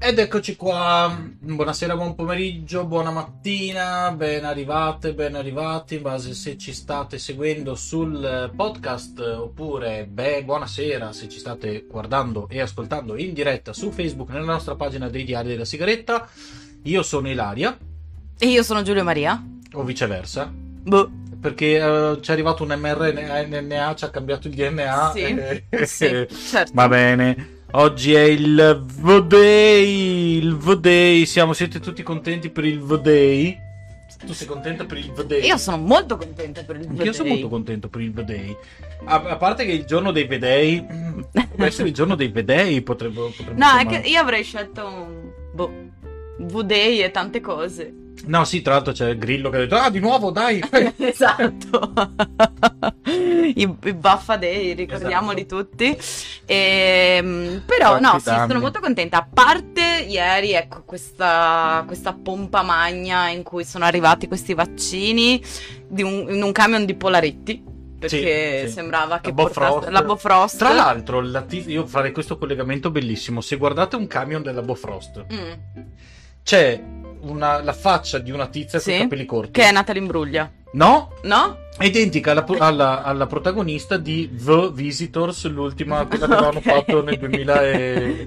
Ed eccoci qua, buonasera, buon pomeriggio, buona mattina, ben arrivate, ben arrivati, in base se ci state seguendo sul podcast oppure beh, buonasera se ci state guardando e ascoltando in diretta su Facebook nella nostra pagina dei diari della sigaretta. Io sono Ilaria. E io sono Giulio Maria. O viceversa. Boh. Perché uh, ci è arrivato un mRNA, ci ha cambiato il DNA. Sì, e... sì certo. Va bene. Oggi è il V-Day, il V-Day, siamo, siete tutti contenti per il V-Day? Tu sei contenta per il V-Day? Io sono molto contenta per il V-Day. Io sono molto contento per il V-Day. A, a, parte che il giorno dei V-Day, potrebbe essere il giorno dei V-Day, potrebbe... potrebbe no, è che io avrei scelto un... Boh, V-Day e tante cose. No, sì, tra l'altro c'è il Grillo che ha detto, ah, di nuovo, dai! esatto. I, I Buffa Day, ricordiamoli esatto. tutti. E, ehm, però, no, sì, sono molto contenta. A parte ieri, ecco, questa, questa pompa magna in cui sono arrivati questi vaccini un, in un camion di Polaretti perché sì, sì. sembrava che la Bofrost. la Bofrost. Tra l'altro, la t- io farei questo collegamento bellissimo. Se guardate un camion della Bofrost, mm. c'è una, la faccia di una tizia sì, con i capelli corti. Che è Natalie Imbruglia. No? No? È identica alla, alla, alla, protagonista di The Visitors, l'ultima quella che avevano okay. fatto nel 2000.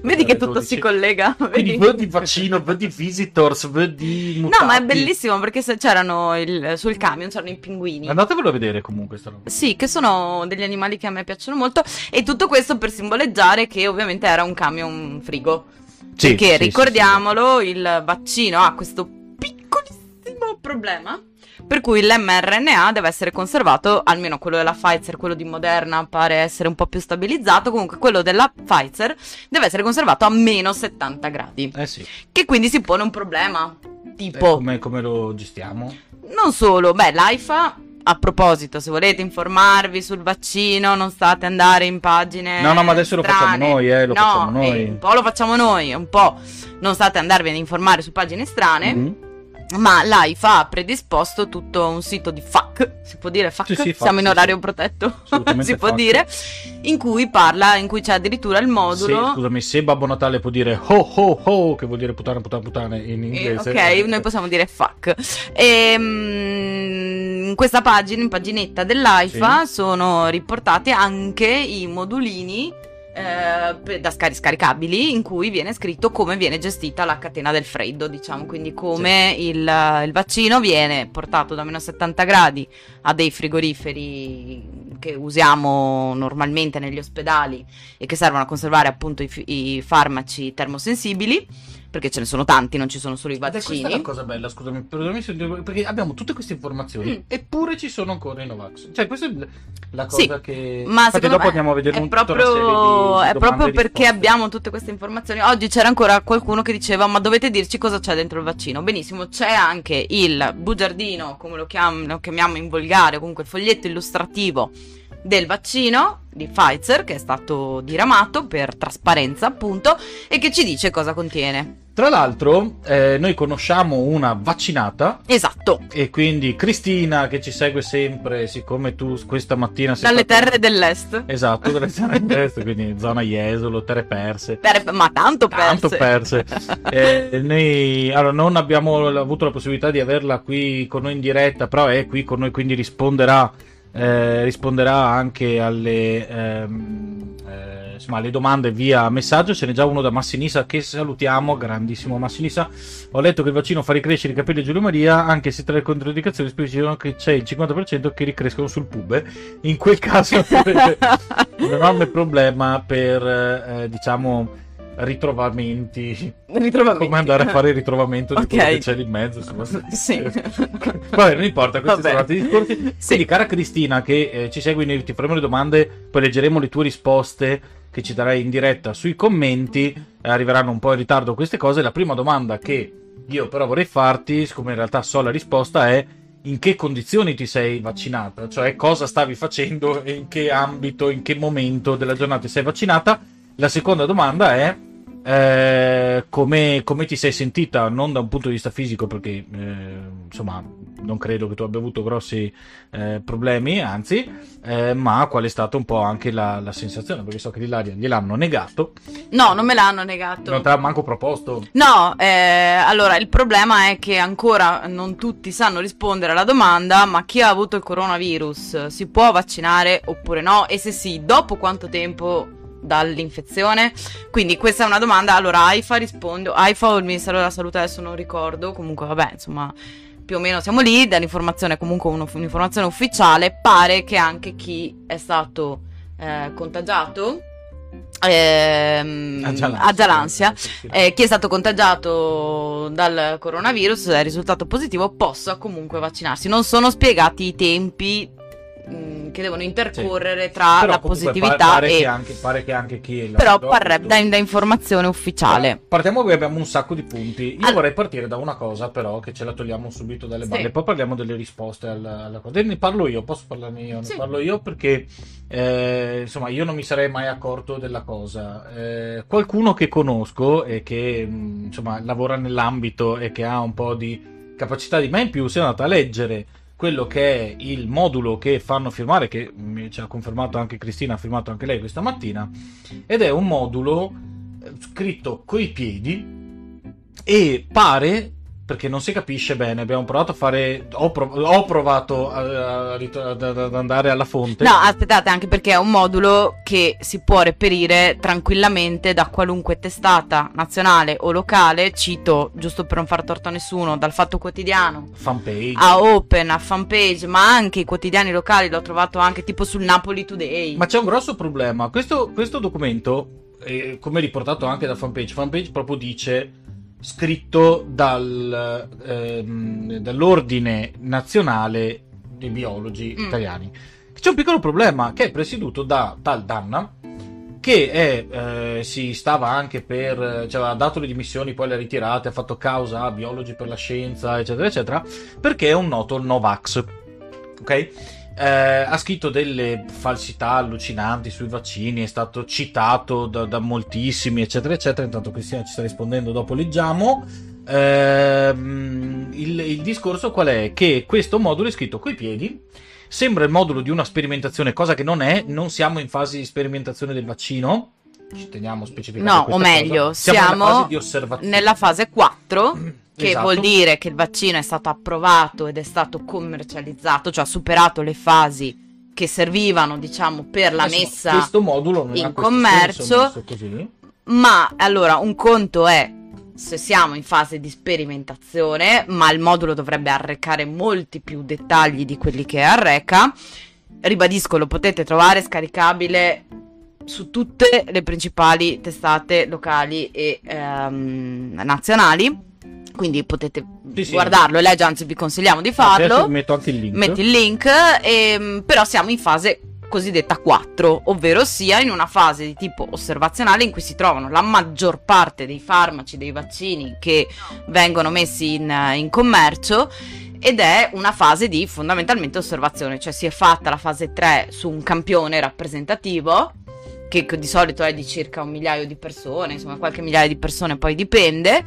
Vedi che tutto si collega. Quindi V di vaccino, V di Visitors, V di mutati. No, ma è bellissimo perché c'erano il, sul camion c'erano i pinguini. Andatevelo a vedere comunque. Roba. Sì, che sono degli animali che a me piacciono molto. E tutto questo per simboleggiare che ovviamente era un camion frigo. Sì, perché sì, ricordiamolo, sì, il vaccino ha questo piccolissimo problema. Per cui l'mRNA deve essere conservato, almeno quello della Pfizer, quello di Moderna pare essere un po' più stabilizzato, comunque quello della Pfizer deve essere conservato a meno 70 gradi. Eh sì. Che quindi si pone un problema. Tipo... Eh, come, come lo gestiamo? Non solo, beh, l'AIFA a proposito, se volete informarvi sul vaccino, non state andare in pagine. No, no, ma adesso strane. lo facciamo noi, eh, lo no, facciamo noi. Eh, un po' lo facciamo noi, un po' non state a andarvi ad informare su pagine strane. Mm-hmm ma l'AIFA ha predisposto tutto un sito di FAC, si può dire FAC? Sì, sì, Siamo in orario sì, protetto, si può FAC. dire, in cui parla, in cui c'è addirittura il modulo... Sì, scusami, se Babbo Natale può dire ho ho ho, che vuol dire puttana puttana puttana in eh, inglese. Eh, ok, noi possiamo dire FAC. E, um, in questa pagina, in paginetta dell'AIFA, sono riportati anche i modulini eh, da scari- scaricabili in cui viene scritto come viene gestita la catena del freddo, diciamo, quindi come sì. il, il, vaccino viene portato da meno 70 gradi a dei frigoriferi che usiamo normalmente negli ospedali e che servono a conservare appunto i, i farmaci termosensibili perché ce ne sono tanti, non ci sono solo i vaccini. Ed è la cosa bella, scusami, perché abbiamo tutte queste informazioni, mm. eppure ci sono ancora i Novax. Cioè, questa è la cosa sì, che... Ma Infatti dopo andiamo a vedere è proprio, di, di è proprio perché abbiamo tutte queste informazioni. Oggi c'era ancora qualcuno che diceva, ma dovete dirci cosa c'è dentro il vaccino. Benissimo, c'è anche il bugiardino, come lo, chiam- lo chiamiamo in volgare, comunque il foglietto illustrativo del vaccino di Pfizer che è stato diramato per trasparenza appunto e che ci dice cosa contiene. Tra l'altro, eh, noi conosciamo una vaccinata. Esatto. E quindi Cristina, che ci segue sempre, siccome tu questa mattina sei. Dalle stata... terre dell'est. Esatto, dalle terre dell'est, quindi zona Jesolo, terre perse. Terre... Ma tanto perse. Tanto perse. eh, noi allora, non abbiamo avuto la possibilità di averla qui con noi in diretta, però è qui con noi, quindi risponderà eh, risponderà anche alle, ehm, eh, insomma, alle, domande via messaggio. Ce n'è già uno da Massinisa che salutiamo, grandissimo Massinisa. Ho letto che il vaccino fa ricrescere i capelli a Giulio Maria, anche se tra le controindicazioni specificano che c'è il 50% che ricrescono sul pube. In quel caso avete un enorme problema per, eh, diciamo ritrovamenti. ritrovamenti. Come andare a fare il ritrovamento di okay. quello che c'è lì in mezzo. Insomma. Sì. Vabbè, non importa, questi Vabbè. sono altri discorsi. Sì. Quindi, cara Cristina, che eh, ci segui, ti faremo le domande, poi leggeremo le tue risposte che ci darai in diretta sui commenti. Eh, arriveranno un po' in ritardo queste cose. La prima domanda che io però vorrei farti, siccome in realtà so la risposta, è in che condizioni ti sei vaccinata, cioè cosa stavi facendo in che ambito, in che momento della giornata ti sei vaccinata la seconda domanda è eh, come, come, ti sei sentita, non da un punto di vista fisico, perché eh, insomma non credo che tu abbia avuto grossi eh, problemi, anzi, eh, ma qual è stata un po' anche la, la sensazione, perché so che l'Ilaria gliel'hanno negato. No, non me l'hanno negato. Non te l'ha manco proposto? No, eh, allora il problema è che ancora non tutti sanno rispondere alla domanda, ma chi ha avuto il coronavirus si può vaccinare oppure no? E se sì, dopo quanto tempo dall'infezione? Quindi questa è una domanda, allora AIFA risponde, AIFA o il Ministero della Salute adesso non ricordo, comunque vabbè, insomma più o meno siamo lì, dall'informazione comunque un'informazione ufficiale, pare che anche chi è stato eh, contagiato ehm, ha già l'ansia, eh, chi è stato contagiato dal coronavirus è risultato positivo possa comunque vaccinarsi. Non sono spiegati i tempi Mm, che devono intercorrere sì. tra Però la positività pare e che anche, pare che anche chi Però parrebbe da, da, informazione ufficiale. Però partiamo che abbiamo un sacco di punti. Io All... vorrei partire da una cosa però che ce la togliamo subito dalle balle. Sì. poi parliamo delle risposte alla, alla cosa. Ne parlo io posso parlarne io? Sì. ne parlo io perché eh, insomma io non mi sarei mai accorto della cosa. Eh, qualcuno che conosco e che mm, insomma lavora nell'ambito e che ha un po' di capacità di me in più si è andato a leggere quello che è il modulo che fanno firmare, che ci ha confermato anche Cristina, ha firmato anche lei questa mattina, ed è un modulo eh, scritto coi piedi e pare perché non si capisce bene. Abbiamo provato a fare. Ho, prov- ho provato a, a, ad andare alla fonte. No, aspettate, anche perché è un modulo che si può reperire tranquillamente da qualunque testata nazionale o locale. Cito, giusto per non far torto a nessuno, dal Fatto Quotidiano fanpage. a Open, a fanpage, ma anche i quotidiani locali. L'ho trovato anche tipo sul Napoli Today. Ma c'è un grosso problema. Questo, questo documento, eh, come riportato anche da fanpage, fanpage proprio dice scritto dal, ehm, dall'ordine nazionale dei biologi mm. italiani. C'è un piccolo problema che è presieduto da tal Danna che è, eh, si stava anche per, cioè ha dato le dimissioni, poi le ha ritirate, ha fatto causa a biologi per la scienza, eccetera, eccetera, perché è un noto Novax. Ok? Eh, ha scritto delle falsità allucinanti sui vaccini, è stato citato da, da moltissimi, eccetera, eccetera. Intanto Cristina ci sta rispondendo, dopo leggiamo. Eh, il, il discorso qual è? Che questo modulo è scritto coi piedi. Sembra il modulo di una sperimentazione, cosa che non è. Non siamo in fase di sperimentazione del vaccino. Ci teniamo a specificare. No, o meglio, cosa. siamo, siamo nella, fase nella fase 4 che esatto. vuol dire che il vaccino è stato approvato ed è stato commercializzato, cioè ha superato le fasi che servivano, diciamo, per la Insomma, messa questo modulo non in commercio. Ma allora, un conto è se siamo in fase di sperimentazione, ma il modulo dovrebbe arrecare molti più dettagli di quelli che arreca. Ribadisco, lo potete trovare scaricabile su tutte le principali testate locali e ehm, nazionali quindi potete sì, sì. guardarlo e leggere, anzi vi consigliamo di farlo. Metto anche il link. Metti il link, ehm, però siamo in fase cosiddetta 4, ovvero sia in una fase di tipo osservazionale in cui si trovano la maggior parte dei farmaci, dei vaccini che vengono messi in, in commercio ed è una fase di fondamentalmente osservazione, cioè si è fatta la fase 3 su un campione rappresentativo che di solito è di circa un migliaio di persone, insomma qualche migliaio di persone poi dipende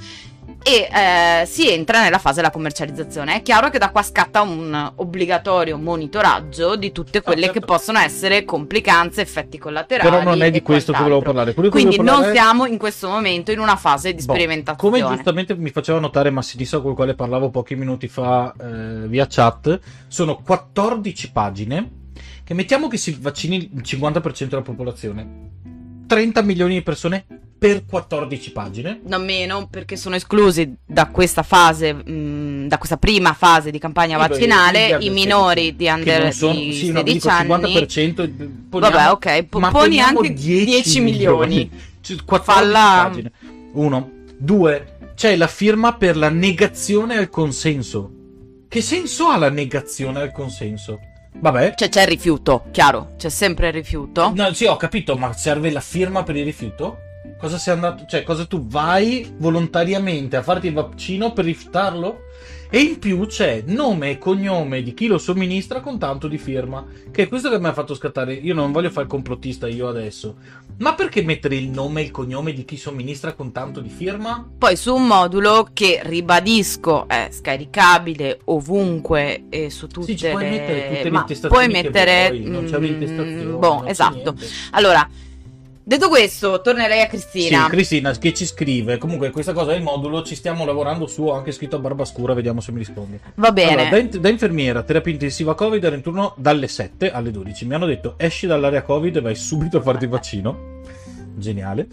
e eh, si entra nella fase della commercializzazione. È chiaro che da qua scatta un obbligatorio monitoraggio di tutte quelle ah, certo. che possono essere complicanze, effetti collaterali. Però non è di questo che volevo parlare. Quello Quindi non parlare... siamo in questo momento in una fase di boh, sperimentazione. Come giustamente mi faceva notare Massinissa con il quale parlavo pochi minuti fa eh, via chat, sono 14 pagine che mettiamo che si vaccini il 50% della popolazione. 30 milioni di persone per 14 pagine. Non meno, perché sono esclusi da questa fase, mh, mm, da questa prima fase di campagna vaccinale, i minori di under sono, di sì, 16 no, anni. 50%, poniamo, Vabbè, ok, po- poni anche 10, 10 milioni. milioni. 14 Falla... pagine. Uno. Due. C'è la firma per la negazione al consenso. Che senso ha la negazione al consenso? Vabbè. Cioè c'è il rifiuto, chiaro, c'è sempre il rifiuto. No, sì, ho capito, ma serve la firma per il rifiuto? Cosa sei andato, cioè cosa tu vai volontariamente a farti il vaccino per rifiutarlo? E in più c'è nome e cognome di chi lo somministra con tanto di firma. Che è questo che mi ha fatto scattare. Io non voglio fare il complottista io adesso. Ma perché mettere il nome e il cognome di chi somministra con tanto di firma? Poi su un modulo che ribadisco è scaricabile ovunque e su tutte sì, ci puoi le mettere tutte le puoi mettere vuoi, non c'è mm, l'intestazione, boh, esatto. niente. Allora, detto questo, tornerei a Cristina. Sì, Cristina che ci scrive. Comunque, questa cosa del modulo ci stiamo lavorando su. Ho anche scritto a barba scura, vediamo se mi risponde. Va bene. Allora, da, in- da infermiera, terapia intensiva Covid era in turno dalle 7 alle 12. Mi hanno detto esci dall'area Covid e vai subito a farti il vaccino. Geniale.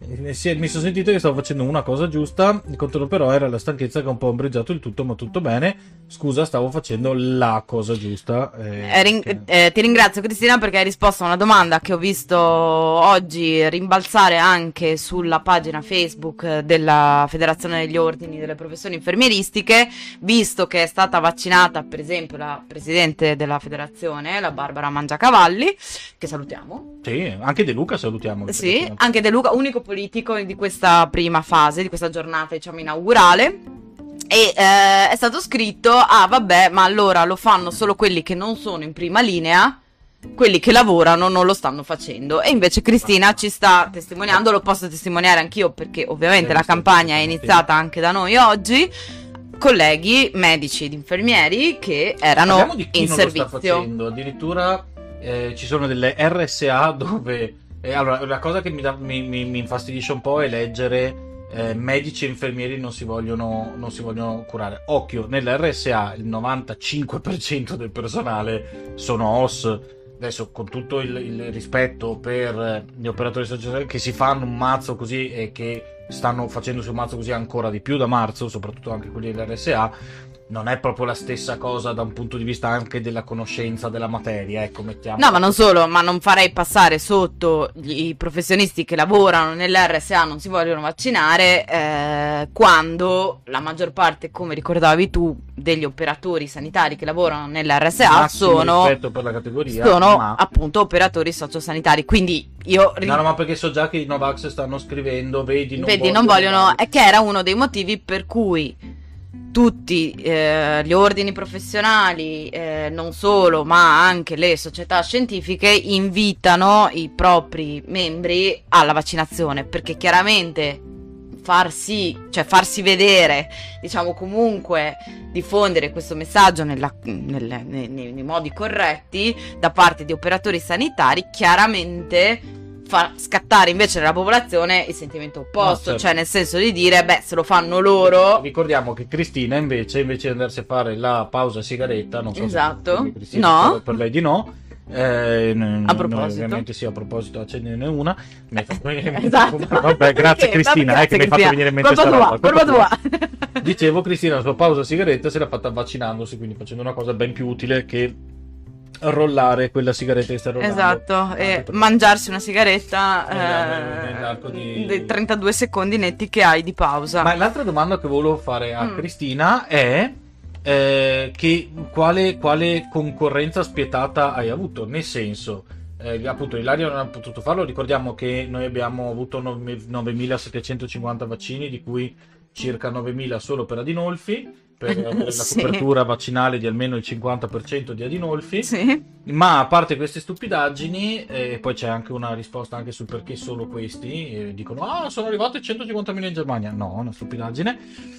Eh, mi sono sentito che stavo facendo una cosa giusta, il controllo però era la stanchezza che ha un po' ombreggiato il tutto, ma tutto bene. Scusa, stavo facendo la cosa giusta. eh, Eh, ring- eh, ti ringrazio Cristina perché hai risposto a una domanda che ho visto oggi rimbalzare anche sulla pagina Facebook della Federazione degli Ordini delle Professioni Infermieristiche, visto che è stata vaccinata per esempio la presidente della federazione, la Barbara Mangiacavalli, che salutiamo. Sì, anche De Luca salutiamo. Sì, anche De Luca, unico politico di questa prima fase, di questa giornata diciamo inaugurale. E eh, è stato scritto: Ah, vabbè, ma allora lo fanno solo quelli che non sono in prima linea. Quelli che lavorano non lo stanno facendo. E invece Cristina ci sta testimoniando, lo posso testimoniare anch'io perché ovviamente la sì, campagna è iniziata anche da noi oggi. Colleghi medici ed infermieri che erano Parliamo di chi in non lo sta servizio. facendo. Addirittura eh, ci sono delle RSA dove. Eh, allora, la cosa che mi, dà- mi- mi- mi infastidisce un po' è leggere eh, medici e infermieri non si, vogliono, non si vogliono curare. Occhio, nell'RSA il 95% del personale sono OS. Adesso, con tutto il, il rispetto per eh, gli operatori sociali che si fanno un mazzo così e che stanno facendosi un mazzo così ancora di più da marzo, soprattutto anche quelli dell'RSA, non è proprio la stessa cosa da un punto di vista anche della conoscenza della materia, ecco, mettiamo. No, ma non solo, ma non farei passare sotto i professionisti che lavorano nell'RSA non si vogliono vaccinare eh, quando la maggior parte, come ricordavi tu, degli operatori sanitari che lavorano nell'RSA sono, per la categoria, sono ma... appunto operatori sociosanitari. Quindi io No, no, ma perché so già che i Novax stanno scrivendo, vedi, non vedi, non vogliono, è che era uno dei motivi per cui tutti eh, gli ordini professionali, eh, non solo, ma anche le società scientifiche invitano i propri membri alla vaccinazione, perché chiaramente farsi, cioè farsi vedere, diciamo comunque diffondere questo messaggio nella- nei, nei- nei modi corretti da parte di operatori sanitari, chiaramente fa scattare invece nella popolazione il sentimento opposto, certo. cioè nel senso di dire, beh, se lo fanno loro, Ricordiamo che Cristina invece, invece di andarsi a fare la pausa sigaretta, non so Esatto. se No. per- lei di no. eh, n- A proposito. ovviamente sì, a proposito, accendene una. Mi fatto venire Esatto. Vabbè, grazie Perché? Cristina, Vabbè, eh, che mi hai grazie, fatto venire in mente Colpa tua, colpa tua. Dicevo, Cristina, la sua pausa sigaretta se l'ha fatta vaccinandosi, quindi facendo una cosa ben più utile che rollare quella sigaretta che sta rollando. Esatto, Anche e per- mangiarsi una sigaretta Eh, eh, nell'arco di- dei 32 secondi netti che hai di pausa. Ma l'altra domanda che volevo fare a Mm. Cristina è eh, che quale, quale concorrenza spietata hai avuto? Nel senso, eh, appunto, Ilaria non ha potuto farlo. Ricordiamo che noi abbiamo avuto nove- 9.750 vaccini, di cui circa 9.000 solo per Adinolfi, per avere la Sì. copertura vaccinale di almeno il 50% di Adinolfi. Sì. Ma a parte queste stupidaggini, eh, poi c'è anche una risposta anche sul perché solo questi. eh, dicono: Ah, sono arrivati 150.000 in Germania. No, una stupidaggine.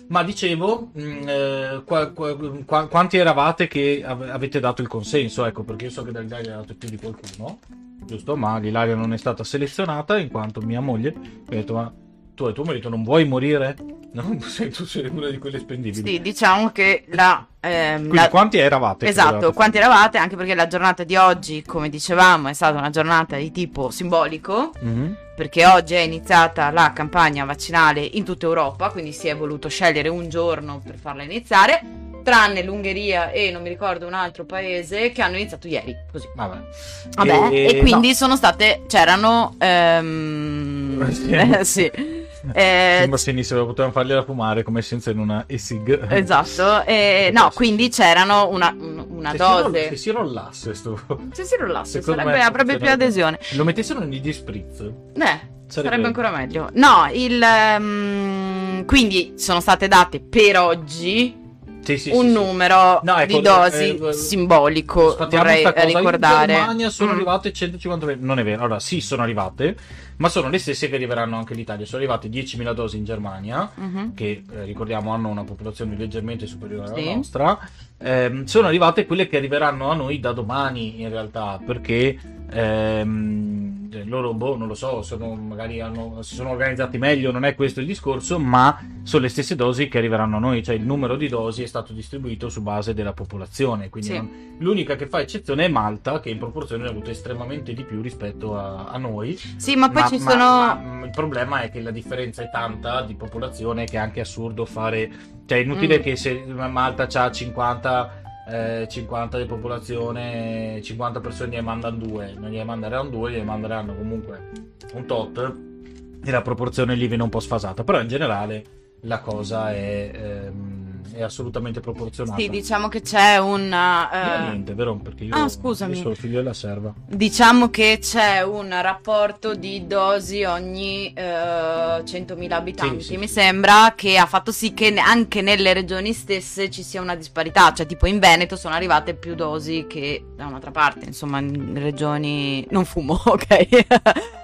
Ma dicevo, mh, eh, qua- qua- qua- quanti eravate che ave- avete dato il consenso? Ecco, perché io so che dall'Italia ha dato più di qualcuno, giusto? Ma l'Ilaria non è stata selezionata in quanto mia moglie mi ha detto: Ma tu e tuo marito non vuoi morire? Non sei tu sei una di quelle spendibili. Sì, diciamo che la, ehm, Quindi la- quanti eravate? Esatto, volevate quanti eravate? Anche perché la giornata di oggi, come dicevamo, è stata una giornata di tipo simbolico? Mhm. perché oggi è iniziata la campagna vaccinale in tutta Europa, quindi si è voluto scegliere un giorno per farla iniziare, tranne l'Ungheria e non mi ricordo un altro paese che hanno iniziato ieri, così. Vabbè. Vabbè, E- e, quindi sono state, c'erano, ehm, Sì. eh, sì, eh, Sembra senissimo, potevamo fargliela fumare come senza in una ESIG. esatto, eh, no, quindi c'erano una, un- una Se si roll- dose. Se si rollasse sto... Se si rollasse, sarebbe, me avrebbe più adesione. Lo mettessero negli spritz. Eh, sarebbe, ancora meglio. No, il, ehm, quindi sono state date per oggi sì, sì, un numero no, ecco, di dosi eh, simbolico, vorrei ricordare. In Germania sono mm. arrivate 150 non è vero, allora sì sono arrivate, ma sono le stesse che arriveranno anche in Italia, sono arrivate 10.000 dosi in Germania, mm-hmm. che eh, ricordiamo hanno una popolazione leggermente superiore alla nostra, eh, sono arrivate quelle che arriveranno a noi da domani in realtà, perché... Ehm, cioè, loro, boh, non lo so, sono, magari hanno, si sono organizzati meglio, non è questo il discorso, ma sono le stesse dosi che arriveranno a noi, cioè il numero di dosi è stato distribuito su base della popolazione, quindi sì. non, l'unica che fa eccezione è Malta, che in proporzione ha avuto estremamente di più rispetto a, a noi. Sì, ma poi ma, ma, sono... Ma, il problema è che la differenza è tanta di popolazione che è anche assurdo fare... Cioè è inutile mm. che se Malta ha 50 eh, 50 di popolazione, 50 persone gli mandano due, non gli manderanno due, gli manderanno comunque un tot e la proporzione lì viene un po' sfasata, però in generale la cosa è... Ehm, è assolutamente proporzionata. Sì, diciamo che c'è un. Uh... niente, vero? Perché io, ah, scusami. io sono figlio della serva. Diciamo che c'è un rapporto di dosi ogni eh, 100.000 abitanti. Sì, sì, Mi sì. sembra che ha fatto sì che anche nelle regioni stesse ci sia una disparità. Cioè, tipo in Veneto sono arrivate più dosi che da un'altra parte. Insomma, in regioni. Non fumo, ok?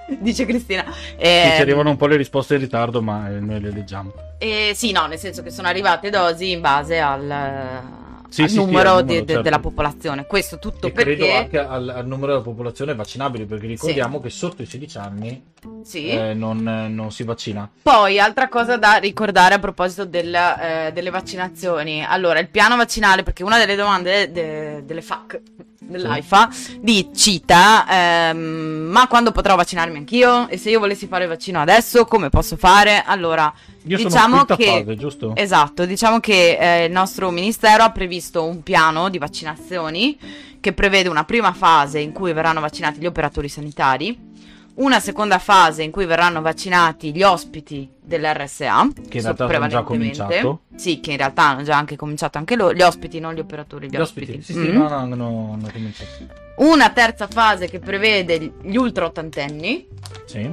dice Cristina. Eh, sì, ci arrivano un po' le risposte in ritardo, ma eh, noi le leggiamo. Eh, sì, no, nel senso che sono arrivate dosi in base al, sì, al sì, numero, sì, numero certo. della popolazione. Questo tutto e perché. credo anche al, al, numero della popolazione vaccinabile, perché ricordiamo che sotto i 16 anni eh, non, non, si vaccina. Poi, altra cosa da ricordare a proposito del, eh, delle vaccinazioni. Allora, il piano vaccinale, perché una delle domande de, de, delle FAC dell'AIFA sì. di Cita ehm, ma quando potrò vaccinarmi anch'io e se io volessi fare il vaccino adesso come posso fare allora io diciamo che fase, giusto? esatto diciamo che eh, il nostro ministero ha previsto un piano di vaccinazioni che prevede una prima fase in cui verranno vaccinati gli operatori sanitari una seconda fase in cui verranno vaccinati gli ospiti dell'RSA che in realtà hanno già cominciato. Sì che in realtà hanno già anche cominciato anche loro gli ospiti non gli operatori gli, gli ospiti. ospiti. sì sì mm. no, no, no, hanno cominciato. Una terza fase che prevede gli ultra ottantenni. Sì.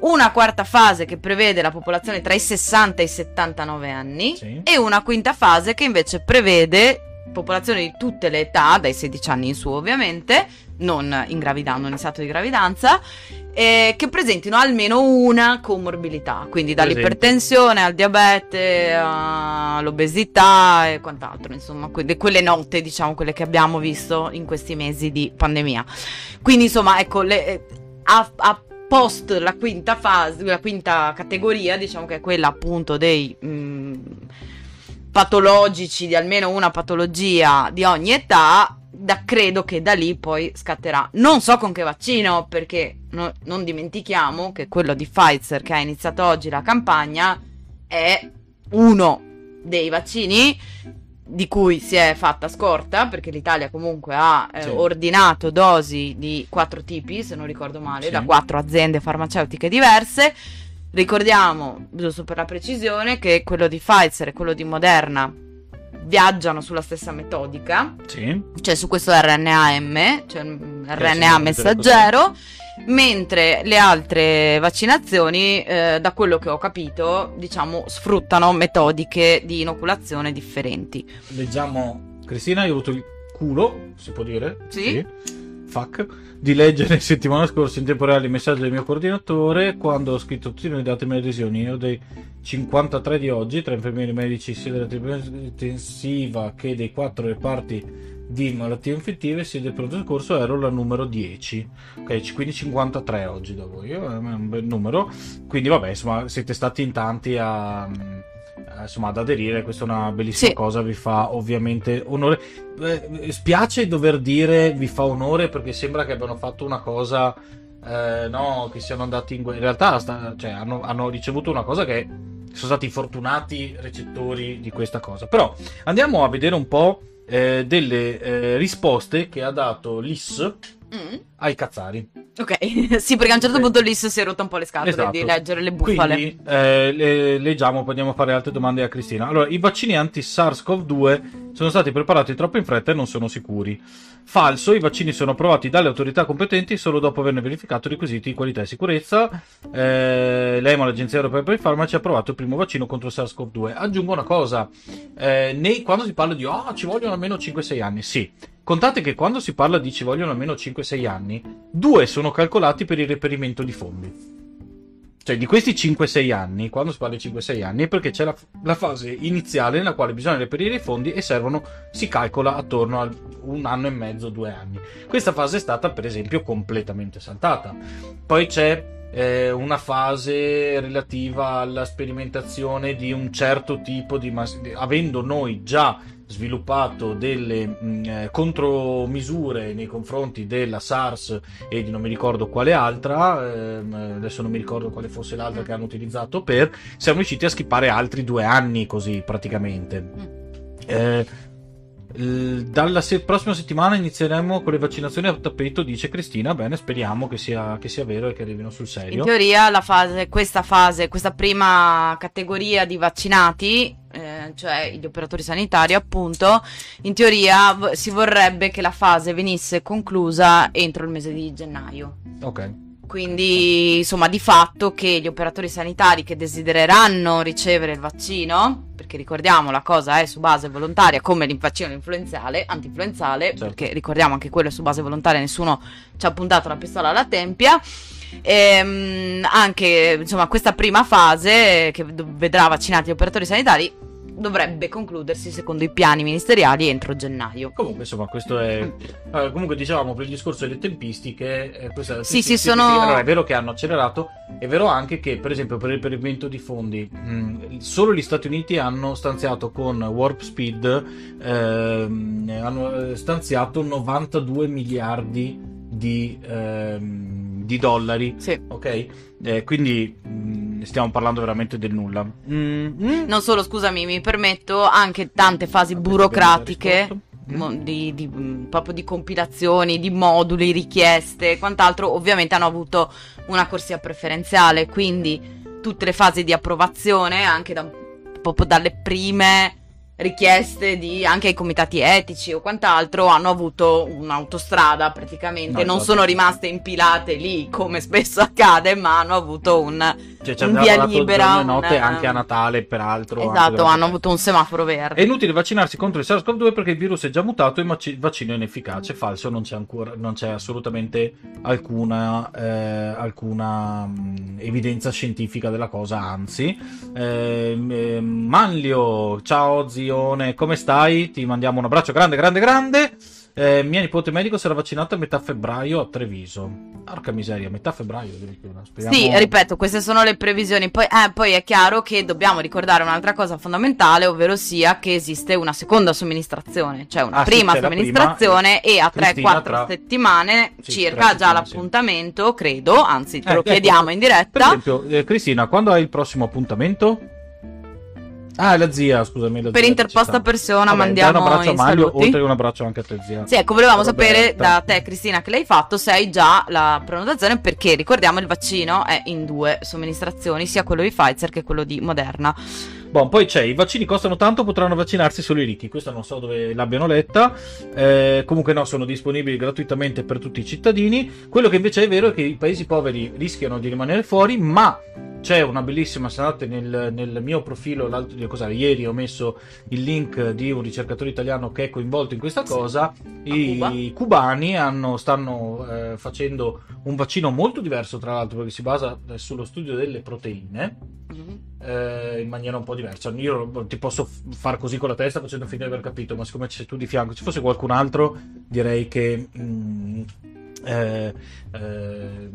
Una quarta fase che prevede la popolazione tra i 60 e i 79 anni. Sì. e una quinta fase che invece prevede popolazione di tutte le età, dai 16 anni in su ovviamente, non in gravidando, in stato di gravidanza, eh, che presentino almeno una comorbilità, quindi dall'ipertensione al diabete all'obesità e quant'altro, insomma, quelle, quelle note, diciamo, quelle che abbiamo visto in questi mesi di pandemia. Quindi, insomma, ecco, le, eh, a, a post la quinta fase, la quinta categoria, diciamo che è quella appunto dei mh, mm, patologici, di almeno una patologia di ogni età, da, credo che da lì poi scatterà. Non so con che vaccino, perché no, non dimentichiamo che quello di Pfizer che ha iniziato oggi la campagna è uno dei vaccini di cui si è fatta scorta, perché l'Italia comunque ha eh, sì. ordinato dosi di quattro tipi, se non ricordo male, sì. da quattro aziende farmaceutiche diverse. Ricordiamo, giusto per la precisione, che quello di Pfizer e quello di Moderna viaggiano sulla stessa metodica, sì. cioè su questo RNA-M, cioè RNA messaggero, mentre le altre vaccinazioni, eh, da quello che ho capito, diciamo, sfruttano metodiche di inoculazione differenti. Leggiamo, Cristina, hai avuto il culo, si può dire? Sì. sì. Fuck di leggere settimana scorsa in tempo reale i messaggi del mio coordinatore quando ho scritto tutti i dati delle lesioni. Io dei 53 di oggi, tra infermieri medici sia della terapia intensiva che dei quattro reparti di malattie infettive sia del pronto soccorso ero la numero 10. Ok, quindi 53 oggi da voi, è un bel numero. Quindi vabbè, insomma, siete stati in tanti a eh, insomma, ad aderire, questa è una bellissima sì. cosa, vi fa ovviamente onore. Eh, spiace dover dire vi fa onore perché sembra che abbiano fatto una cosa, eh, no, che siano andati in guerra. In realtà sta, cioè, hanno, hanno, ricevuto una cosa che sono stati fortunati recettori di questa cosa. Però andiamo a vedere un po' eh, delle eh, risposte che ha dato l'IS Mm. ai cazzari. Ok, sì, perché a un certo punto Liss si è rotta un po' le scatole Esatto. di leggere le bufale. Quindi eh, le- leggiamo, poi andiamo a fare altre domande a Cristina. Allora, i vaccini anti-SARS-CoV-2 sono stati preparati troppo in fretta e non sono sicuri. Falso, i vaccini sono approvati dalle autorità competenti solo dopo averne verificato i requisiti di qualità e sicurezza. Eh, L'EMA, l'Agenzia Europea per i Farmaci, ha approvato il primo vaccino contro il SARS-CoV-2. Aggiungo una cosa, eh, nei- quando si parla di "Ah, ci vogliono almeno 5-6 anni, sì. Contate che quando si parla di ci vogliono almeno 5-6 anni, due sono calcolati per il reperimento di fondi. Cioè, di questi 5-6 anni, quando si parla di 5-6 anni, è perché c'è la, la fase iniziale nella quale bisogna reperire i fondi e servono, si calcola attorno a un anno e mezzo, due anni. Questa fase è stata, per esempio, completamente saltata. Poi c'è eh, una fase relativa alla sperimentazione di un certo tipo di... mas- avendo noi già sviluppato delle mh, eh, contromisure nei confronti della SARS e di non mi ricordo quale altra, ehm, adesso non mi ricordo quale fosse l'altra che hanno utilizzato per, siamo riusciti a skippare altri due anni così praticamente. Eh, l- dalla se- prossima settimana inizieremo con le vaccinazioni a tappeto, dice Cristina. Bene, speriamo che sia, che sia vero e che arrivino sul In serio. teoria la fase, questa fase, questa prima categoria di vaccinati, eh, cioè gli operatori sanitari appunto, in teoria v- si vorrebbe che la fase venisse conclusa entro il mese di gennaio. Ok, Quindi, insomma, di fatto che gli operatori sanitari che desidereranno ricevere il vaccino, perché ricordiamo la cosa è su base volontaria come il vaccino influenzale, antinfluenzale, Certo. perché ricordiamo anche quello è su base volontaria, nessuno ci ha puntato la pistola alla tempia. Ehm, anche insomma questa prima fase eh, che vedrà vaccinati gli operatori sanitari dovrebbe concludersi secondo i piani ministeriali entro gennaio. comunque insomma questo è... eh, comunque dicevamo per il discorso delle tempistiche... eh, questa- Sì, sì, sono- allora, è vero che hanno accelerato, è vero anche che per esempio per il reperimento di fondi mh, solo gli Stati Uniti hanno stanziato con Warp Speed ehm, hanno eh, stanziato 92 miliardi di, ehm, di dollari Sì. ok Eh, quindi mh, stiamo parlando veramente del nulla Mm, mm. Non solo, scusami, mi permetto anche tante fasi Vabbè, burocratiche. mo- Di, di, proprio di compilazioni, di moduli, richieste, quant'altro, ovviamente hanno avuto una corsia preferenziale, quindi tutte le fasi di approvazione, anche da, proprio dalle prime richieste di anche ai comitati etici o quant'altro, hanno avuto un'autostrada praticamente, No, non esatto. sono rimaste impilate lì come spesso accade, ma hanno avuto un Cioè, abbiamo via libera, e notte un- anche a Natale, peraltro. Esatto, hanno avuto un semaforo verde. È inutile vaccinarsi contro il SARS-CoV-2 perché il virus è già mutato e il vaccino è inefficace. Falso, non c'è ancora, non c'è assolutamente alcuna, eh, alcuna mh, evidenza scientifica della cosa, anzi. Ehm, ehm, Manlio, ciao zione, come stai? Ti mandiamo un abbraccio grande, grande, grande. Eh, mia nipote medico sarà vaccinata a metà febbraio a Treviso. Porca miseria, metà febbraio. Speriamo- Sì, ripeto, queste sono le previsioni. Poi, eh, poi è chiaro che dobbiamo ricordare un'altra cosa fondamentale, ovvero sia che esiste una seconda somministrazione, cioè una Ah, sì, prima la somministrazione e a Cristina 3-4 tra- settimane Sì, circa già settimane, sì. l'appuntamento, credo, anzi te Eh, lo ecco, chiediamo in Per diretta. esempio, eh, Cristina, quando hai il prossimo appuntamento? Ah, la zia, scusami. la Per zia interposta persona Vabbè, mandiamo un abbraccio a i Maglio, saluti. oltre che un abbraccio anche a te, zia. Sì, ecco, volevamo Roberta. sapere da te, Cristina, che l'hai fatto, se hai già la prenotazione, perché ricordiamo il vaccino è in due somministrazioni, sia quello di Pfizer che quello di Moderna. Bon, poi c'è, i vaccini costano tanto, potranno vaccinarsi solo i ricchi. Questa non so dove l'abbiano letta. Eh, comunque no, sono disponibili gratuitamente per tutti i cittadini. Quello che invece è vero è che i paesi poveri rischiano di rimanere fuori, ma c'è una bellissima, se andate nel, nel mio profilo, ieri ho messo il link di un ricercatore italiano che è coinvolto in questa Sì. cosa. Cuba. I cubani hanno- stanno eh, facendo un vaccino molto diverso, tra l'altro, perché si basa eh, sullo studio delle proteine eh, in maniera un po' diversa. Io ti posso far così con la testa facendo finta di aver capito, ma siccome c'è tu di fianco, ci fosse qualcun altro, direi che. mm, eh, eh,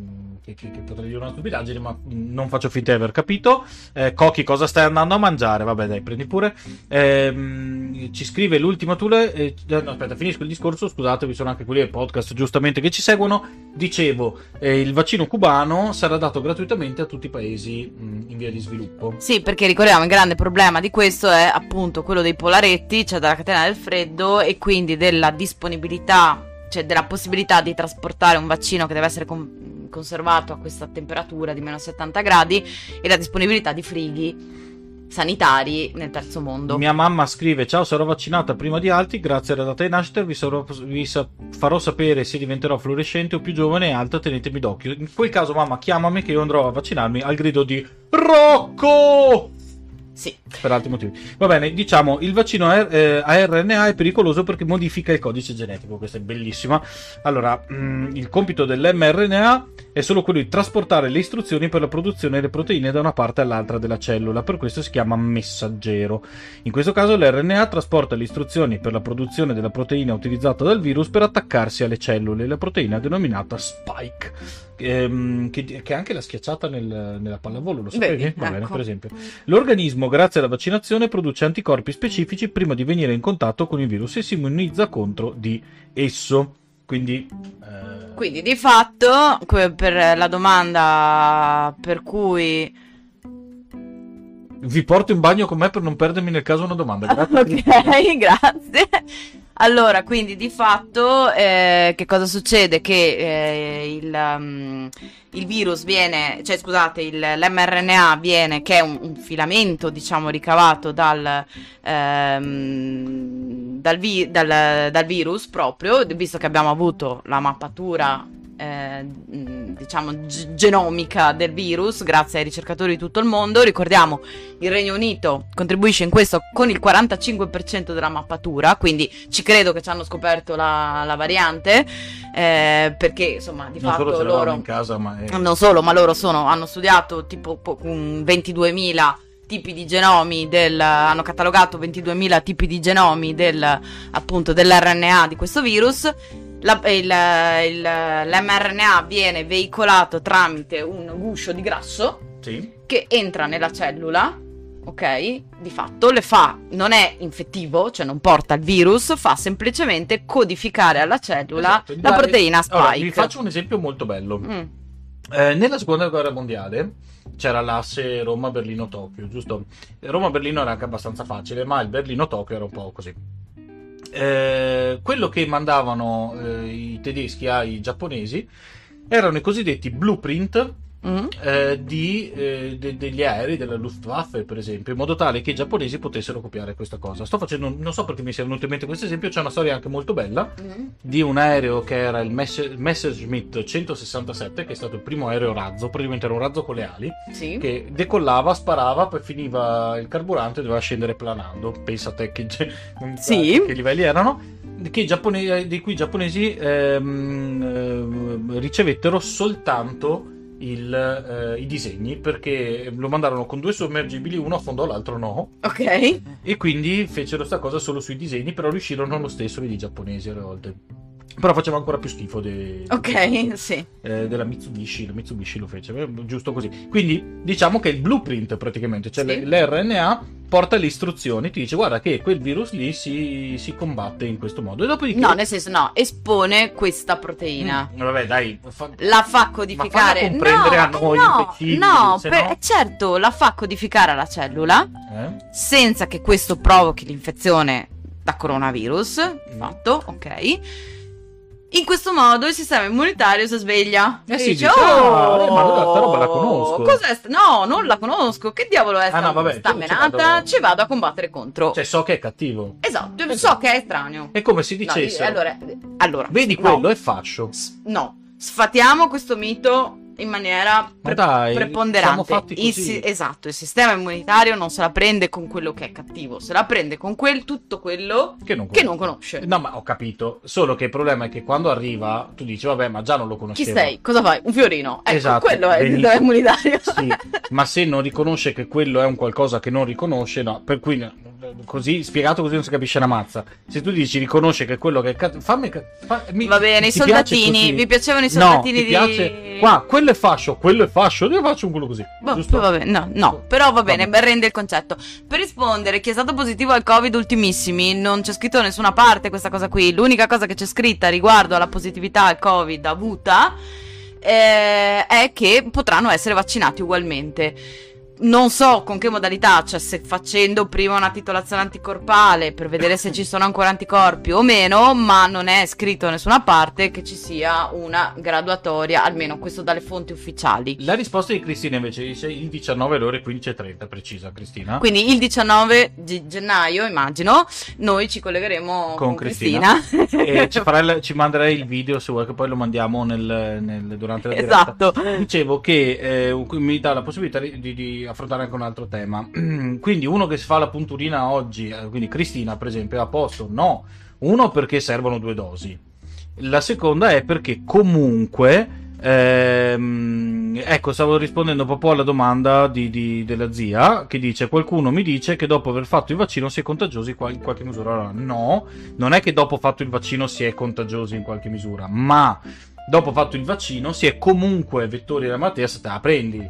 che, che- che potrei dire una stupidaggine, ma non faccio finta di aver capito. Eh, Cochi, cosa stai andando a mangiare? Vabbè, dai, prendi pure. Ehm, ci scrive l'ultima Tule. eh, no, aspetta, finisco il discorso. Scusate, vi sono anche quelli del podcast giustamente che ci seguono. Dicevo, eh, il vaccino cubano sarà dato gratuitamente a tutti i paesi mm, in via di sviluppo. Sì, perché ricordiamo il grande problema di questo è appunto quello dei polaretti, cioè della catena del freddo e quindi della disponibilità cioè della possibilità di trasportare un vaccino che deve essere con- conservato a questa temperatura di meno 70 gradi e la disponibilità di frighi sanitari nel terzo mondo. Mia mamma scrive: Ciao, sarò vaccinata prima di altri. Grazie alla data di nascita. Vi, sarò- vi sa- farò sapere se diventerò fluorescente o più giovane e alta. Tenetemi d'occhio. In quel caso, mamma, chiamami che io andrò a vaccinarmi al grido di Rocco! Sì. Per altri motivi. Va bene, diciamo, il vaccino a, eh, RNA è pericoloso perché modifica il codice genetico. Questa è bellissima. Allora, mm, il compito dell'mRNA è solo quello di trasportare le istruzioni per la produzione delle proteine da una parte all'altra della cellula. Per questo si chiama messaggero. In questo caso l'RNA trasporta le istruzioni per la produzione della proteina utilizzata dal virus per attaccarsi alle cellule. La proteina denominata spike. Ehm, che, che anche la schiacciata nel- nella pallavolo, lo sapevi? Vedi, Va bene, ecco. per esempio. L'organismo, grazie alla vaccinazione, produce anticorpi specifici prima di venire in contatto con il virus e si immunizza contro di esso. Quindi, eh, Quindi di fatto, per la domanda per cui... vi porto in bagno con me per non perdermi nel caso una domanda. Grazie. Ok, grazie. Allora, quindi di fatto eh, che cosa succede? Che eh, il, um, il virus viene, cioè scusate, il- l'mRNA viene, che è un, un filamento, diciamo, ricavato dal, ehm, dal, vi- dal- dal virus proprio, visto che abbiamo avuto la mappatura. Eh, mh, diciamo g- genomica del virus grazie ai ricercatori di tutto il mondo ricordiamo il Regno Unito contribuisce in questo con il 45% della mappatura, quindi ci credo che ci hanno scoperto la, la variante, eh, perché insomma di non fatto loro... casa, è- Non solo, ma loro sono, hanno studiato tipo po- un 22.000 tipi di genomi del, hanno catalogato 22.000 tipi di genomi del, appunto dell'RNA di questo virus. La- il- il- L'mRNA viene veicolato tramite un guscio di grasso Sì. che entra nella cellula, ok? Di fatto le fa, non è infettivo, cioè non porta il virus, fa semplicemente codificare alla cellula Esatto. la proteina Allora, spike. vi faccio un esempio molto bello. Mm, Eh, nella seconda guerra mondiale c'era l'asse Roma-Berlino-Tokyo, giusto? Roma-Berlino era anche abbastanza facile, ma il Berlino-Tokyo era un po' così. Eh, quello che mandavano eh, i tedeschi ai giapponesi erano i cosiddetti blueprint mm. eh, di, eh, de- degli aerei della Luftwaffe, per esempio, in modo tale che i giapponesi potessero copiare questa cosa. Sto facendo, non so perché mi sia venuto in mente questo esempio, c'è una storia anche molto bella Mm. di un aereo che era il Messe- Messerschmitt 167, che è stato il primo aereo razzo, praticamente era un razzo con le ali, Sì. che decollava, sparava, poi finiva il carburante e doveva scendere planando. Pensa te che, Sì. che livelli erano. Giappone- di cui i giapponesi ehm, ehm, ricevettero soltanto il, eh, i disegni perché lo mandarono con due sommergibili, uno affondò, l'altro no. Ok. E quindi fecero sta cosa solo sui disegni, però riuscirono lo stesso i giapponesi alle volte. Però faceva ancora più schifo de- Ok, sì. eh, della Mitsubishi, la Mitsubishi lo fece, eh, giusto così. Quindi diciamo che è il blueprint praticamente, cioè Sì. l'RNA porta le istruzioni, ti dice guarda che quel virus lì si, si combatte in questo modo. E dopodiché... No, nel senso, no, espone questa proteina. Mm, vabbè dai, fa- La fa codificare. Ma comprendere no, a noi, no, imbecilli, no, per- no- certo, la fa codificare alla cellula eh? senza che questo provochi l'infezione da coronavirus. Mm. Fatto, ok. In questo modo il sistema immunitario si sveglia. Eh E sì, dice, ah, "Oh, eh, ma allora sta roba la conosco." Cos'è sta- No, non la conosco. Che diavolo è Ah, sta, no, vabbè, sta menata? vado- Ci vado a combattere contro. Cioè so che è cattivo. esatto, so Esatto. che è strano. È come No, dicesse... allora, allora, Vedi no. quello, è fascio. S- no, sfatiamo questo mito in maniera pre- dai, preponderante. si- esatto, il sistema immunitario non se la prende con quello che è cattivo, se la prende con quel, tutto quello Che non che non conosce. No, ma ho capito. Solo che il problema è che quando arriva, tu dici, vabbè, ma già non lo Chi conoscevo. sei? Cosa fai? Un fiorino. Ecco, Esatto, quello è il sistema immunitario. Sì, ma se non riconosce che quello è un qualcosa che non riconosce, no. Per cui, così, spiegato così non si capisce una mazza. Se tu dici riconosce che quello che è cat- fammi, fa- mi- Va bene, i soldatini, vi piacevano i No, soldatini ti di... piace? Qua, quello è fascio, quello è fascio, io faccio un quello così. Boh, giusto? vabbè, no, no, però va bene, ben rende il concetto. Per rispondere, chi è stato positivo al Covid ultimissimi, non c'è scritto da nessuna parte questa cosa qui. L'unica cosa che c'è scritta riguardo alla positività al Covid avuta eh, è che potranno essere vaccinati ugualmente. Non so con che modalità, cioè se facendo prima una titolazione anticorpale per vedere se ci sono ancora anticorpi o meno, ma non è scritto da nessuna parte che ci sia una graduatoria, almeno questo dalle fonti ufficiali. La risposta di Cristina invece dice il 19 alle ore 15.30, precisa Cristina. Quindi il 19 di gennaio, immagino, noi ci collegheremo con, con Cristina. Cristina. e ci, il, ci, manderai il video se vuoi che poi lo mandiamo nel, nel, durante la diretta. Esatto. Dicevo che eh, mi dà la possibilità di, di affrontare anche un altro tema. quindi uno che si fa la punturina oggi, eh, quindi Cristina per esempio, è a posto? No. Uno perché servono due dosi. La seconda è perché comunque... Ehm, ecco, stavo rispondendo proprio alla domanda di, di, della zia che dice: Qualcuno mi dice che dopo aver fatto il vaccino si è contagiosi in qualche misura. No, non è che dopo fatto il vaccino si è contagiosi in qualche misura, ma dopo fatto il vaccino si è comunque vettori della malattia se te la prendi.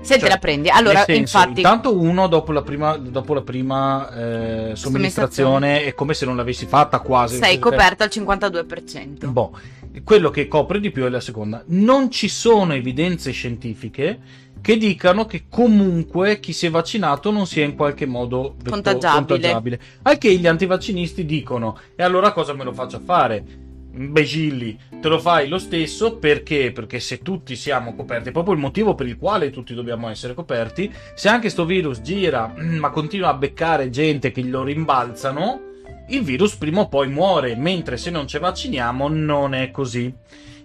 Se cioè, te la prendi. Allora, senso, infatti... Intanto uno dopo la prima, dopo la prima eh, somministrazione è come se non l'avessi fatta quasi. Sei coperta al 52%. Boh, quello che copre di più è la seconda. Non ci sono evidenze scientifiche che dicano che comunque chi si è vaccinato non sia in qualche modo contagiabile. contagiabile. Al che gli antivaccinisti dicono: e allora cosa me lo faccio fare? Imbecilli, te lo fai lo stesso perché? Perché se tutti siamo coperti, è proprio il motivo per il quale tutti dobbiamo essere coperti, se anche sto virus gira ma continua a beccare gente che lo rimbalzano, il virus prima o poi muore, mentre se non ci vacciniamo non è così.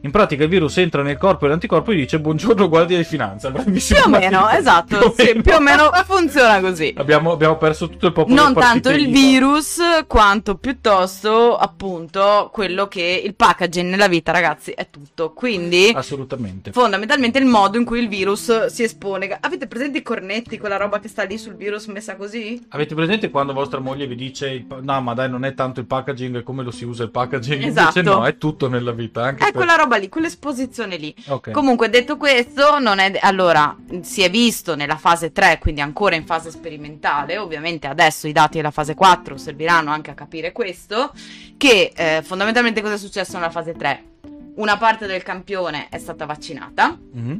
In pratica il virus entra nel corpo e l'anticorpo gli dice buongiorno guardia di finanza. Bravissimo. Più o meno, esatto. Più, sì, meno. più o meno funziona così. Abbiamo, abbiamo, perso tutto il popolo. Non tanto il virus quanto piuttosto appunto quello che il packaging nella vita ragazzi è tutto. Quindi assolutamente. Fondamentalmente il modo in cui il virus si espone. Avete presente i cornetti, quella roba che sta lì sul virus messa così? Avete presente quando vostra moglie vi dice no ma dai non è tanto il packaging come lo si usa il packaging? Esatto. Invece no, è tutto nella vita. Anche è per... quella roba roba lì, quell'esposizione lì. Okay. Comunque, detto questo, non è. Allora, si è visto nella fase 3, quindi ancora in fase sperimentale. Ovviamente adesso i dati della fase 4 serviranno anche a capire questo. Che eh, fondamentalmente cosa è successo nella fase 3? Una parte del campione è stata vaccinata. Mm-hmm.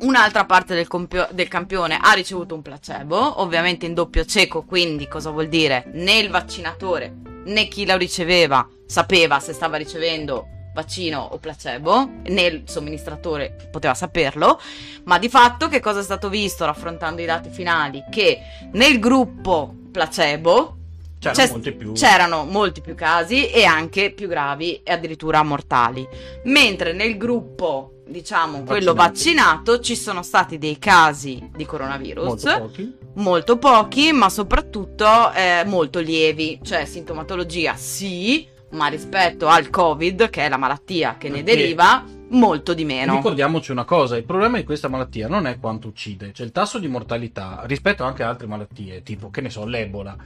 Un'altra parte del, compio- del, campione ha ricevuto un placebo, ovviamente in doppio cieco, quindi cosa vuol dire? Né il vaccinatore né chi lo riceveva sapeva se stava ricevendo vaccino o placebo, né il somministratore poteva saperlo, ma di fatto che cosa è stato visto raffrontando i dati finali? Che nel gruppo placebo c'erano molti, più... c'erano molti più casi e anche più gravi e addirittura mortali, mentre nel gruppo diciamo quello vaccinato ci sono stati dei casi di coronavirus molto pochi, molto pochi ma soprattutto eh, molto lievi. Cioè sintomatologia sì ma rispetto al Covid, che è la malattia che ne deriva, molto di meno. Ricordiamoci una cosa, il problema di questa malattia non è quanto uccide, cioè il tasso di mortalità rispetto anche ad altre malattie, tipo, che ne so, l'Ebola,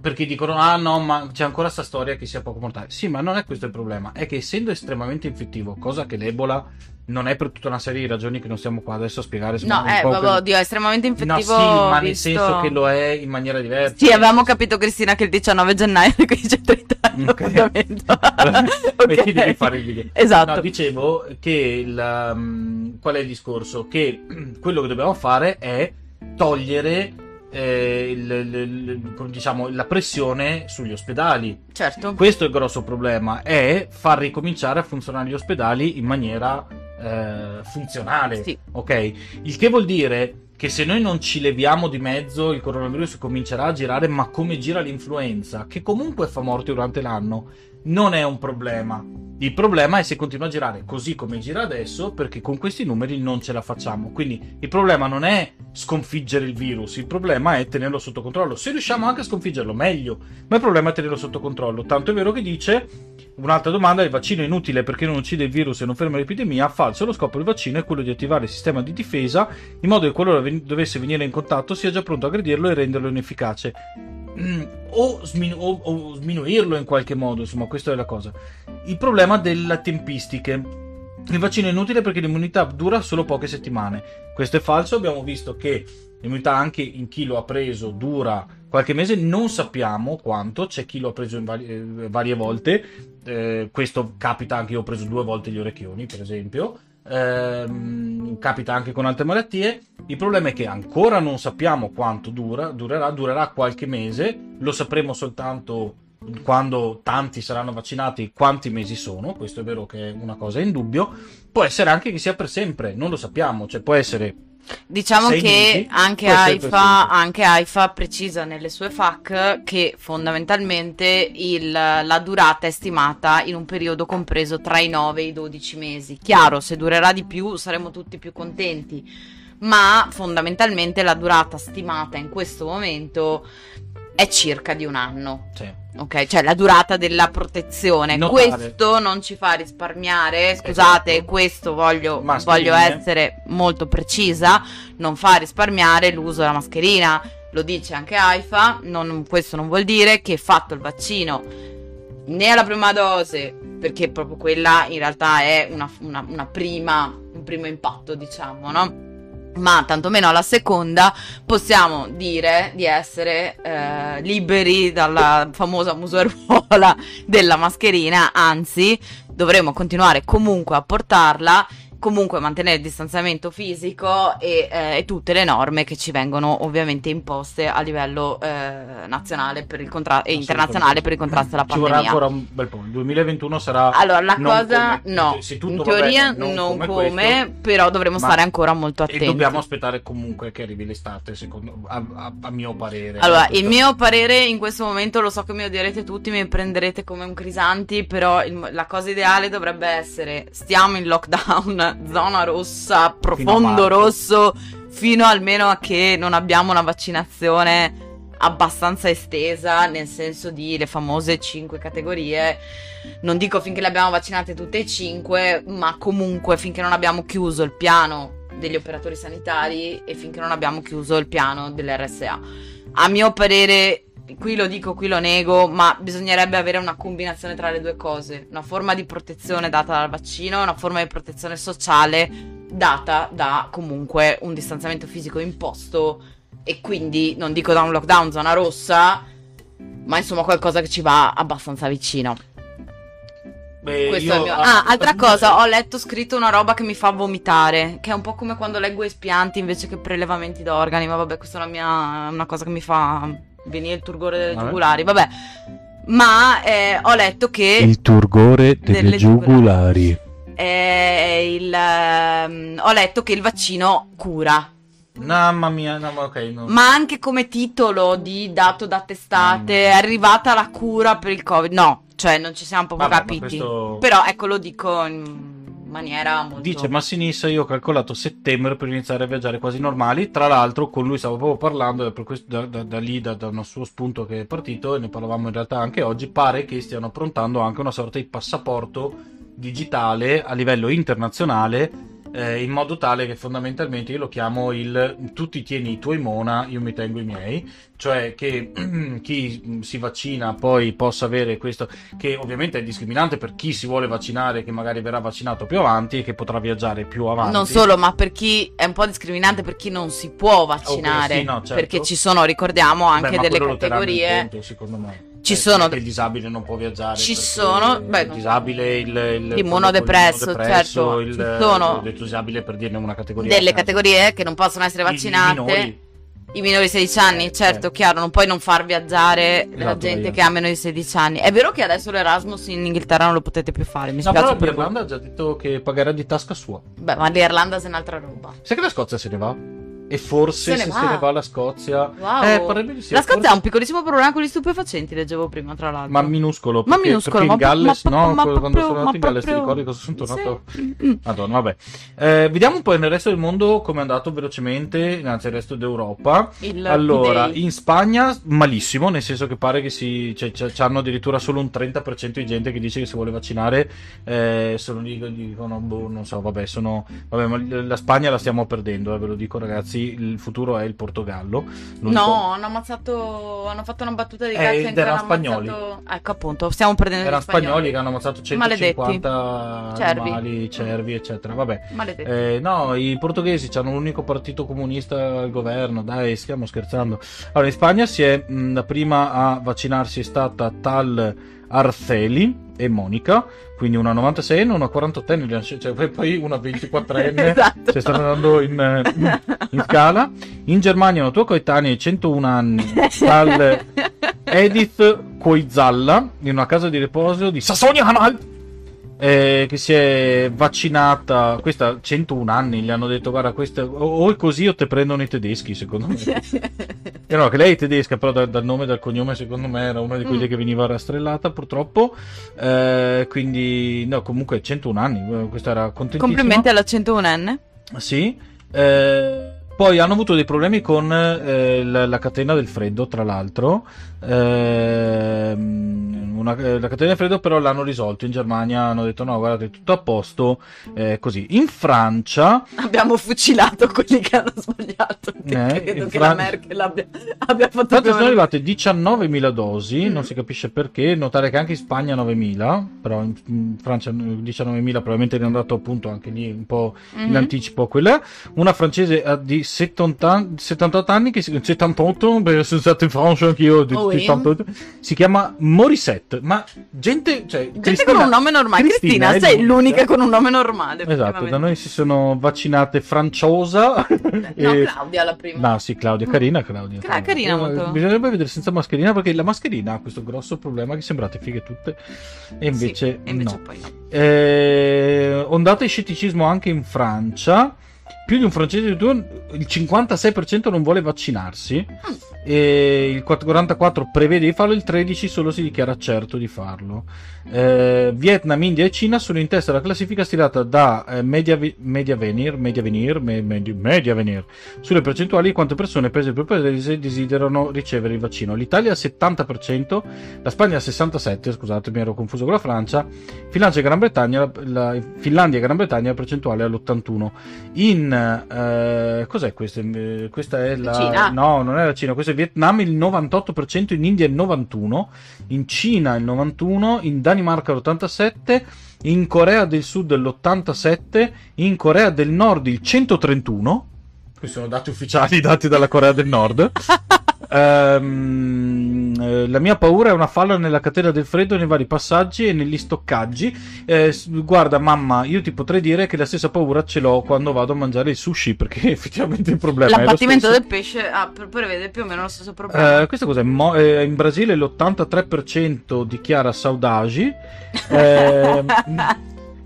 perché dicono, ah no, ma c'è ancora questa storia che sia poco mortale. Sì, ma non è questo il problema, è che essendo estremamente infettivo, cosa che l'Ebola non è per tutta una serie di ragioni che non stiamo qua adesso a spiegare. No, è, eh, oddio, è estremamente infettivo. No, sì, ma visto... nel senso che lo è in maniera diversa. Sì, avevamo capito, Cristina, che il 19 gennaio qui c'è 30 anni. Ok. allora, okay. devi fare il video. Esatto. No, dicevo che il, um, qual è il discorso? Che quello che dobbiamo fare è togliere eh, il, il, diciamo, la pressione sugli ospedali. Certo. Questo è il grosso problema, è far ricominciare a funzionare gli ospedali in maniera eh, funzionale. Sì. Ok? Il che vuol dire che se noi non ci leviamo di mezzo il coronavirus comincerà a girare, ma come gira l'influenza, che comunque fa morti durante l'anno, non è un problema. Il problema è se continua a girare così come gira adesso, perché con questi numeri non ce la facciamo. Quindi il problema non è sconfiggere il virus, il problema è tenerlo sotto controllo. Se riusciamo anche a sconfiggerlo, meglio, ma il problema è tenerlo sotto controllo. Tanto è vero che dice un'altra domanda: il vaccino è inutile perché non uccide il virus e non ferma l'epidemia? Falso, lo scopo del vaccino è quello di attivare il sistema di difesa in modo che qualora ven- dovesse venire in contatto sia già pronto a aggredirlo e renderlo inefficace. Mm, o, smin- o, o sminuirlo in qualche modo, insomma, questa è la cosa. Il problema delle tempistiche. Il vaccino è inutile perché l'immunità dura solo poche settimane. Questo è falso, abbiamo visto che l'immunità anche in chi lo ha preso dura qualche mese, non sappiamo quanto, c'è chi lo ha preso vari, eh, varie volte, eh, questo capita anche io ho preso due volte gli orecchioni per esempio, ehm, capita anche con altre malattie. Il problema è che ancora non sappiamo quanto dura, durerà, durerà qualche mese, lo sapremo soltanto quando tanti saranno vaccinati, quanti mesi sono, questo è vero che è una cosa in dubbio, può essere anche che sia per sempre, non lo sappiamo, cioè può essere Diciamo che mesi, anche, AIFA, anche AIFA, precisa nelle sue FAC che fondamentalmente il, la durata è stimata in un periodo compreso tra i 9 e i 12 mesi. Chiaro, se durerà di più saremo tutti più contenti, ma fondamentalmente la durata stimata in questo momento è circa di un anno. Sì. Ok, cioè la durata della protezione. Notare. Questo non ci fa risparmiare. Scusate, esatto. questo voglio, voglio, essere molto precisa. Non fa risparmiare l'uso della mascherina. Lo dice anche AIFA. Non, questo non vuol dire che fatto il vaccino né alla prima dose, perché proprio quella in realtà è una, una, una prima, un primo impatto, diciamo, no? Ma tantomeno alla seconda possiamo dire di essere eh, liberi dalla famosa museruola della mascherina, anzi dovremo continuare comunque a portarla comunque mantenere il distanziamento fisico e, eh, e, tutte le norme che ci vengono ovviamente imposte a livello eh, nazionale contra- e internazionale per il contrasto alla pandemia. Ci vorrà ancora un bel po'. Il 2021 sarà. Allora, la cosa come, no, in teoria bene, non, come, come questo, però dovremo stare ancora molto attenti. E dobbiamo aspettare comunque che arrivi l'estate, secondo a, a, a mio parere. Allora, il mio parere in questo momento lo so che mi odierete tutti, mi prenderete come un crisanti, però il, la cosa ideale dovrebbe essere stiamo in lockdown zona rossa, profondo rosso, fino almeno a che non abbiamo una vaccinazione abbastanza estesa, nel senso di le famose 5 categorie. Non dico finché le abbiamo vaccinate tutte e 5, ma comunque finché non abbiamo chiuso il piano degli operatori sanitari e finché non abbiamo chiuso il piano dell'RSA. A mio parere qui lo dico, qui lo nego, ma bisognerebbe avere una combinazione tra le due cose, una forma di protezione data dal vaccino e una forma di protezione sociale data da comunque un distanziamento fisico imposto e quindi non dico da un lockdown zona rossa, ma insomma qualcosa che ci va abbastanza vicino. Beh, io... mio... Ah, altra cosa, ho letto scritto una roba che mi fa vomitare, che è un po' come quando leggo espianti invece che prelevamenti d'organi, ma vabbè, questa è una, mia... una cosa che mi fa venire il turgore delle vabbè. giugulari, vabbè. Ma eh, ho letto che... Il turgore delle, delle giugulari. Eh, il, um, ho letto che il vaccino cura. Mamma mia, no, okay, no. Ma anche come titolo di dato da testate è arrivata la cura per il Covid. No, cioè non ci siamo proprio Vabbè, capiti. Questo... Però ecco lo dico in maniera molto... Dice Massinissa, io ho calcolato settembre per iniziare a viaggiare quasi normali, tra l'altro con lui stavo proprio parlando, questo, da, da, da, lì, da, da uno suo spunto che è partito, e ne parlavamo in realtà anche oggi, pare che stiano approntando anche una sorta di passaporto digitale a livello internazionale eh, in modo tale che fondamentalmente io lo chiamo il tu ti tieni i tuoi mona, io mi tengo i miei, cioè che chi si vaccina poi possa avere questo, che ovviamente è discriminante per chi si vuole vaccinare, che magari verrà vaccinato più avanti e che potrà viaggiare più avanti. Non solo, ma per chi è un po' discriminante per chi non si può vaccinare, okay, sì, no, certo. perché ci sono, ricordiamo, anche Beh, delle categorie. Conto, secondo me ci sono il disabile non può viaggiare ci sono beh, il disabile il, il l'immunodepresso certo il, ci sono il disabile per dirne una categoria delle categorie che non possono essere vaccinate I, minori. I minori di 16 anni, eh, certo, eh. chiaro, non puoi non far viaggiare esatto, la gente io. che ha meno di 16 anni. È vero che adesso l'Erasmus in Inghilterra non lo potete più fare, mi no, spiace. però l'Irlanda ha già detto che pagherà di tasca sua. Beh, ma l'Irlanda è un'altra roba. Sai che la Scozia se ne va? E forse se, se se ne va la Scozia. Wow. Eh, sì, la Scozia forse... ha un piccolissimo problema con gli stupefacenti, leggevo prima, tra l'altro. Ma minuscolo. Perché, ma minuscolo. Perché in Galles, ma, no, ma, quando proprio, sono andato in Galles, proprio... ti ricordi cosa sono tornato? Sì. Madonna, vabbè. Eh, vediamo un po' nel resto del mondo come è andato velocemente, anzi il resto d'Europa. Il allora, D-Day. in Spagna malissimo, nel senso che pare che si, cioè, hanno addirittura solo un 30% di gente che dice che si vuole vaccinare. Eh, sono lì, dicono, boh, non so, vabbè, sono... Vabbè, ma la Spagna la stiamo perdendo, eh, ve lo dico ragazzi, il futuro è il Portogallo. No, so. hanno ammazzato. Hanno fatto una battuta di cazzo. Eh, erano spagnoli. Ammazzato... Ecco appunto, stiamo perdendo. Erano spagnoli. spagnoli che hanno ammazzato 150 cervi. animali, cervi, eccetera. Vabbè. Eh, no, i portoghesi hanno l'unico partito comunista al governo. Dai, stiamo scherzando. Allora, in Spagna si è mh, la prima a vaccinarsi è stata Tal Arceli e Monica, quindi una 96enne, una 48enne, cioè, poi una 24enne, esatto. cioè stanno andando in, in, scala. In Germania una tua coetanea 101 anni, tal Edith Koizalla, in una casa di riposo di Sassonia-Anhalt eh, che si è vaccinata, questa 101 anni, gli hanno detto guarda, questa, o, è così o te prendono i tedeschi, secondo me. e no, che lei è tedesca, però dal, dal nome e dal cognome secondo me era una di quelle mm. che veniva rastrellata purtroppo, eh, quindi no, comunque 101 anni, questa era contentissima. Complimenti alla 101enne. Sì. Eh, poi hanno avuto dei problemi con eh, la, la, catena del freddo, tra l'altro. Eh, una, la catena del freddo, però l'hanno risolto. In Germania hanno detto: no, guardate, tutto a posto. Eh, così. In Francia abbiamo fucilato quelli che hanno sbagliato. Eh, credo che Fran... la Merkel abbia, abbia fatto. Infatti, sono arrivate 19.000 dosi. Mm. Non si capisce perché. Notare che anche in Spagna 9.000, però in, in Francia 19.000. Probabilmente è andato appunto anche lì un po' in mm-hmm. anticipo. Quella. Una francese di 70, 78 anni, che si, 78, perché sono stato in Francia anch'io, di, oh, 78, si chiama Morissette, ma gente, cioè, gente Cristina, con un nome normale, Cristina, Cristina sei l'unica con un nome normale. Esatto, da noi si sono vaccinate Franciosa. no, e... Claudia la prima. No, sì, Claudia, carina Claudia. Carina, carina molto. Bisognerebbe vedere senza mascherina, perché la mascherina ha questo grosso problema che sembrate fighe tutte, e invece, sì, e invece no. Poi no. Eh, ondata di scetticismo anche in Francia più di un francese di turno, il 56% non vuole vaccinarsi e il 44% prevede di farlo, il 13% solo si dichiara certo di farlo. Eh, Vietnam, India e Cina sono in testa alla classifica stilata da eh, Media, Media Venir, Media Venir, me, Media, Media Venir sulle percentuali di quante persone prese per paese desiderano ricevere il vaccino. L'Italia al 70%, la Spagna al 67%, scusate mi ero confuso con la Francia, Finlandia e Gran Bretagna, la, la, Finlandia e Gran Bretagna la percentuale è all'81%. In eh, cos'è questa? Eh, questa è la Cina. No, non è la Cina, questo è Vietnam il 98%, in India il 91%, in Cina il 91%, in Danimarca l'87%, in Corea del Sud l'87%, in Corea del Nord il 131%. Questi sono dati ufficiali dati dalla Corea del Nord. Um, la mia paura è una falla nella catena del freddo nei vari passaggi e negli stoccaggi. Eh, guarda, mamma, io ti potrei dire che la stessa paura ce l'ho quando vado a mangiare il sushi, perché effettivamente il problema L'abbattimento è del pesce ah, prevede più o meno lo stesso problema. Uh, questa cosa Mo- eh, in Brasile l'83% dichiara saudagi. eh,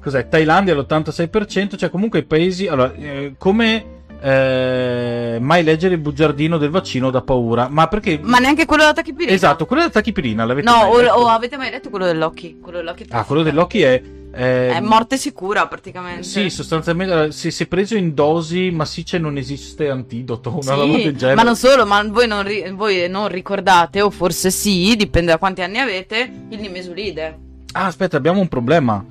cos'è? Thailandia l'86%, cioè comunque i paesi. Allora, eh, come eh, mai leggere il bugiardino del vaccino da paura. Ma perché? Ma neanche quello della tachipirina. Esatto, quello della tachipirina. L'avete no, o, o, avete mai letto quello dell'occhi? Quello dell'occhi ah, quello dell'occhi è. Eh, è morte sicura praticamente. Sì, sostanzialmente se si è preso in dosi massicce non esiste antidoto, una sì, roba del genere. Ma non solo, ma voi non, ri- voi non ricordate, o forse sì, dipende da quanti anni avete, il nimesulide. Ah, aspetta, abbiamo un problema.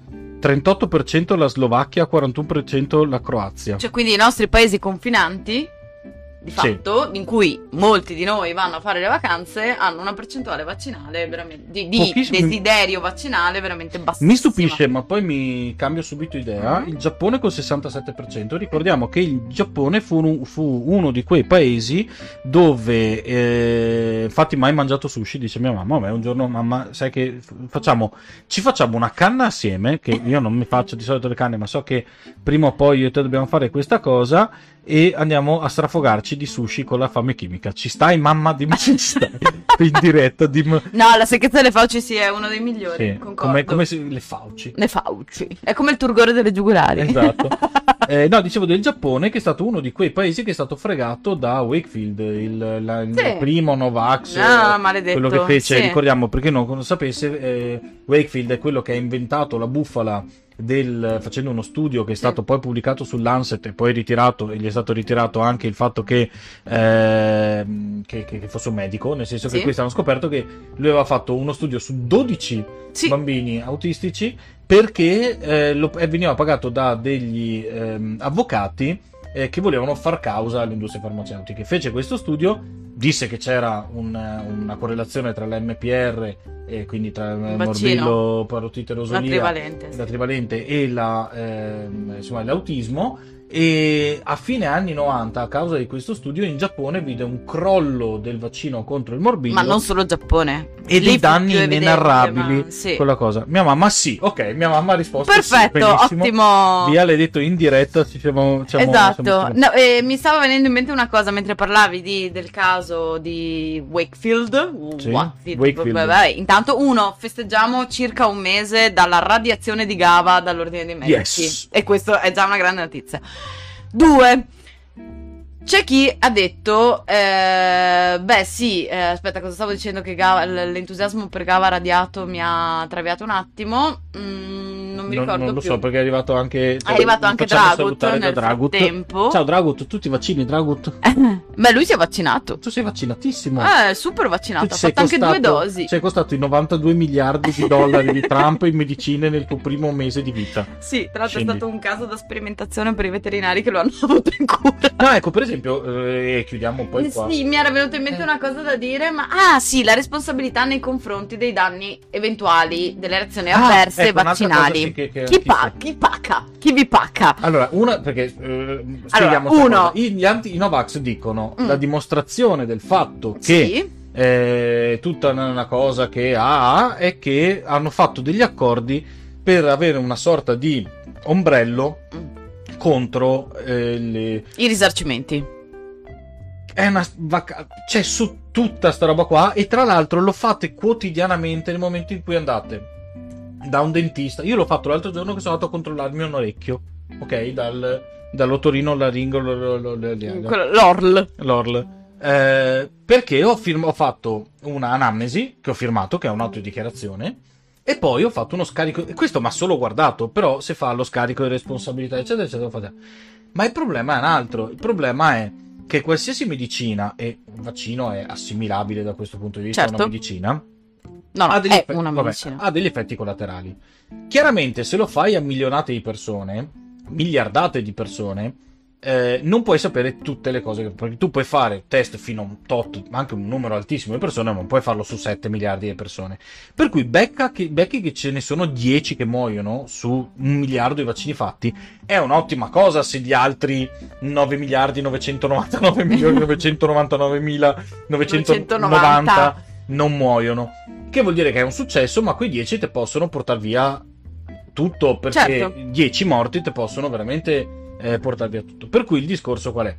38% la Slovacchia, 41% la Croazia. Cioè, quindi i nostri paesi confinanti di fatto, sì. in cui molti di noi vanno a fare le vacanze, hanno una percentuale vaccinale veramente di, di desiderio vaccinale veramente bassissima. Mi stupisce, ma poi mi cambio subito idea. Mm-hmm. Il Giappone col 67%. Ricordiamo che il Giappone fu, fu uno di quei paesi dove, eh, infatti, mai mangiato sushi. Dice mia mamma: Vabbè, un giorno, mamma, sai che facciamo, ci facciamo una canna assieme. Che io non mi faccio di solito le canne, ma so che prima o poi io e te dobbiamo fare questa cosa e andiamo a strafogarci di sushi con la fame chimica. Ci stai, mamma? Dimmi ci stai. in diretta. Dimmi... No, la secchezza delle fauci sì, è uno dei migliori. Sì, come, come se... le fauci. Le fauci. È come il turgore delle giugulari. Esatto. eh, no, dicevo del Giappone, che è stato uno di quei paesi che è stato fregato da Wakefield, il, la, il sì. primo Novax. Ah. Quello che fece, sì. ricordiamo, perché non lo sapesse, eh, Wakefield è quello che ha inventato la bufala del, facendo uno studio che è stato poi pubblicato sull'Anset e poi ritirato, e gli è stato ritirato anche il fatto che, eh, che, che fosse un medico, nel senso sì. che questi hanno scoperto che lui aveva fatto uno studio su 12 sì. bambini autistici perché eh, lo, veniva pagato da degli eh, avvocati eh, che volevano far causa alle industrie farmaceutiche. Fece questo studio disse che c'era un, una correlazione tra l'MPR e quindi tra il morbillo, parotite La rosolia, trivalente. sì. la trivalente e la, ehm, insomma, l'autismo e a fine anni 90 a causa di questo studio in Giappone vide un crollo del vaccino contro il morbillo Ma non solo Giappone. e Lì dei danni inenarrabili ma- sì. quella cosa mia mamma sì ok mia mamma ha risposto sì, Perfetto, benissimo. ottimo. Via l'hai detto in diretta ci siamo, siamo- Esatto, siamo- No, eh, mi stava venendo in mente una cosa mentre parlavi di- del caso di Wakefield. Sì, Wakefield, Wakefield. vabbè, intanto, uno, festeggiamo circa un mese dalla radiazione di Gava dall'ordine dei medici. Yes. E questo è già una grande notizia. Due, c'è chi ha detto, eh, beh sì, eh, aspetta cosa stavo dicendo che l- l'entusiasmo per Gava radiato mi ha traviato un attimo, Mm, non mi non, ricordo non lo più. so perché è arrivato anche È arrivato anche Dragut nel Dragut. frattempo. ciao Dragut tutti i vaccini Dragut Beh, lui si è vaccinato. tu sei vaccinatissimo Eh, super vaccinato. Tu Ha sei fatto anche due costato- dosi. Ci è costato i 92 miliardi di dollari di Trump in medicine nel tuo primo mese di vita. Sì, tra l'altro è Scendi. stato un caso da sperimentazione per i veterinari che lo hanno avuto in cura. No, ecco, per esempio, eh, chiudiamo poi qua. Sì, mi era venuta in mente Eh. una cosa da dire, ma ah sì, la responsabilità nei confronti dei danni eventuali delle reazioni Ah, avverse ecco, vaccinali. Che- che- chi, pa- chi pacca? Chi vi pacca? Allora, una, perché eh, sta uno-. I, gli anti, i Novax dicono Mm. la dimostrazione del fatto che Sì, eh, tutta una una cosa che ha è che hanno fatto degli accordi per avere una sorta di ombrello Mm. contro eh, le, i risarcimenti. È una vaca- c'è su tutta sta roba qua e tra l'altro lo fate quotidianamente nel momento in cui andate da un dentista. Io l'ho fatto l'altro giorno che sono andato a controllarmi un orecchio, ok? Dal, dall'otorino laringo L'ORL. l'ORL. Eh, perché ho, firm- ho fatto una anamnesi che ho firmato, che è un'autodichiarazione, e poi ho fatto uno scarico. Questo mi ha solo guardato, però se fa lo scarico di responsabilità, eccetera, eccetera, fate- Ma il problema è un altro. Il problema è che qualsiasi medicina, e un vaccino è assimilabile da questo punto di vista a Certo. una medicina, No, no, ha, degli effe- vabbè, ha degli effetti collaterali. Chiaramente, se lo fai a milionate di persone, miliardate di persone, eh, non puoi sapere tutte le cose. Perché tu puoi fare test fino a un tot, anche un numero altissimo di persone, ma non puoi farlo su 7 miliardi di persone. Per cui becca che, becchi che ce ne sono 10 che muoiono su un miliardo di vaccini fatti. È un'ottima cosa se gli altri 9 miliardi 999 milioni 999 mila 990 990. Non muoiono. Che vuol dire che è un successo, ma quei 10 te possono portare via tutto. Perché Certo. 10 morti te possono veramente eh, portare via tutto. Per cui il discorso qual è?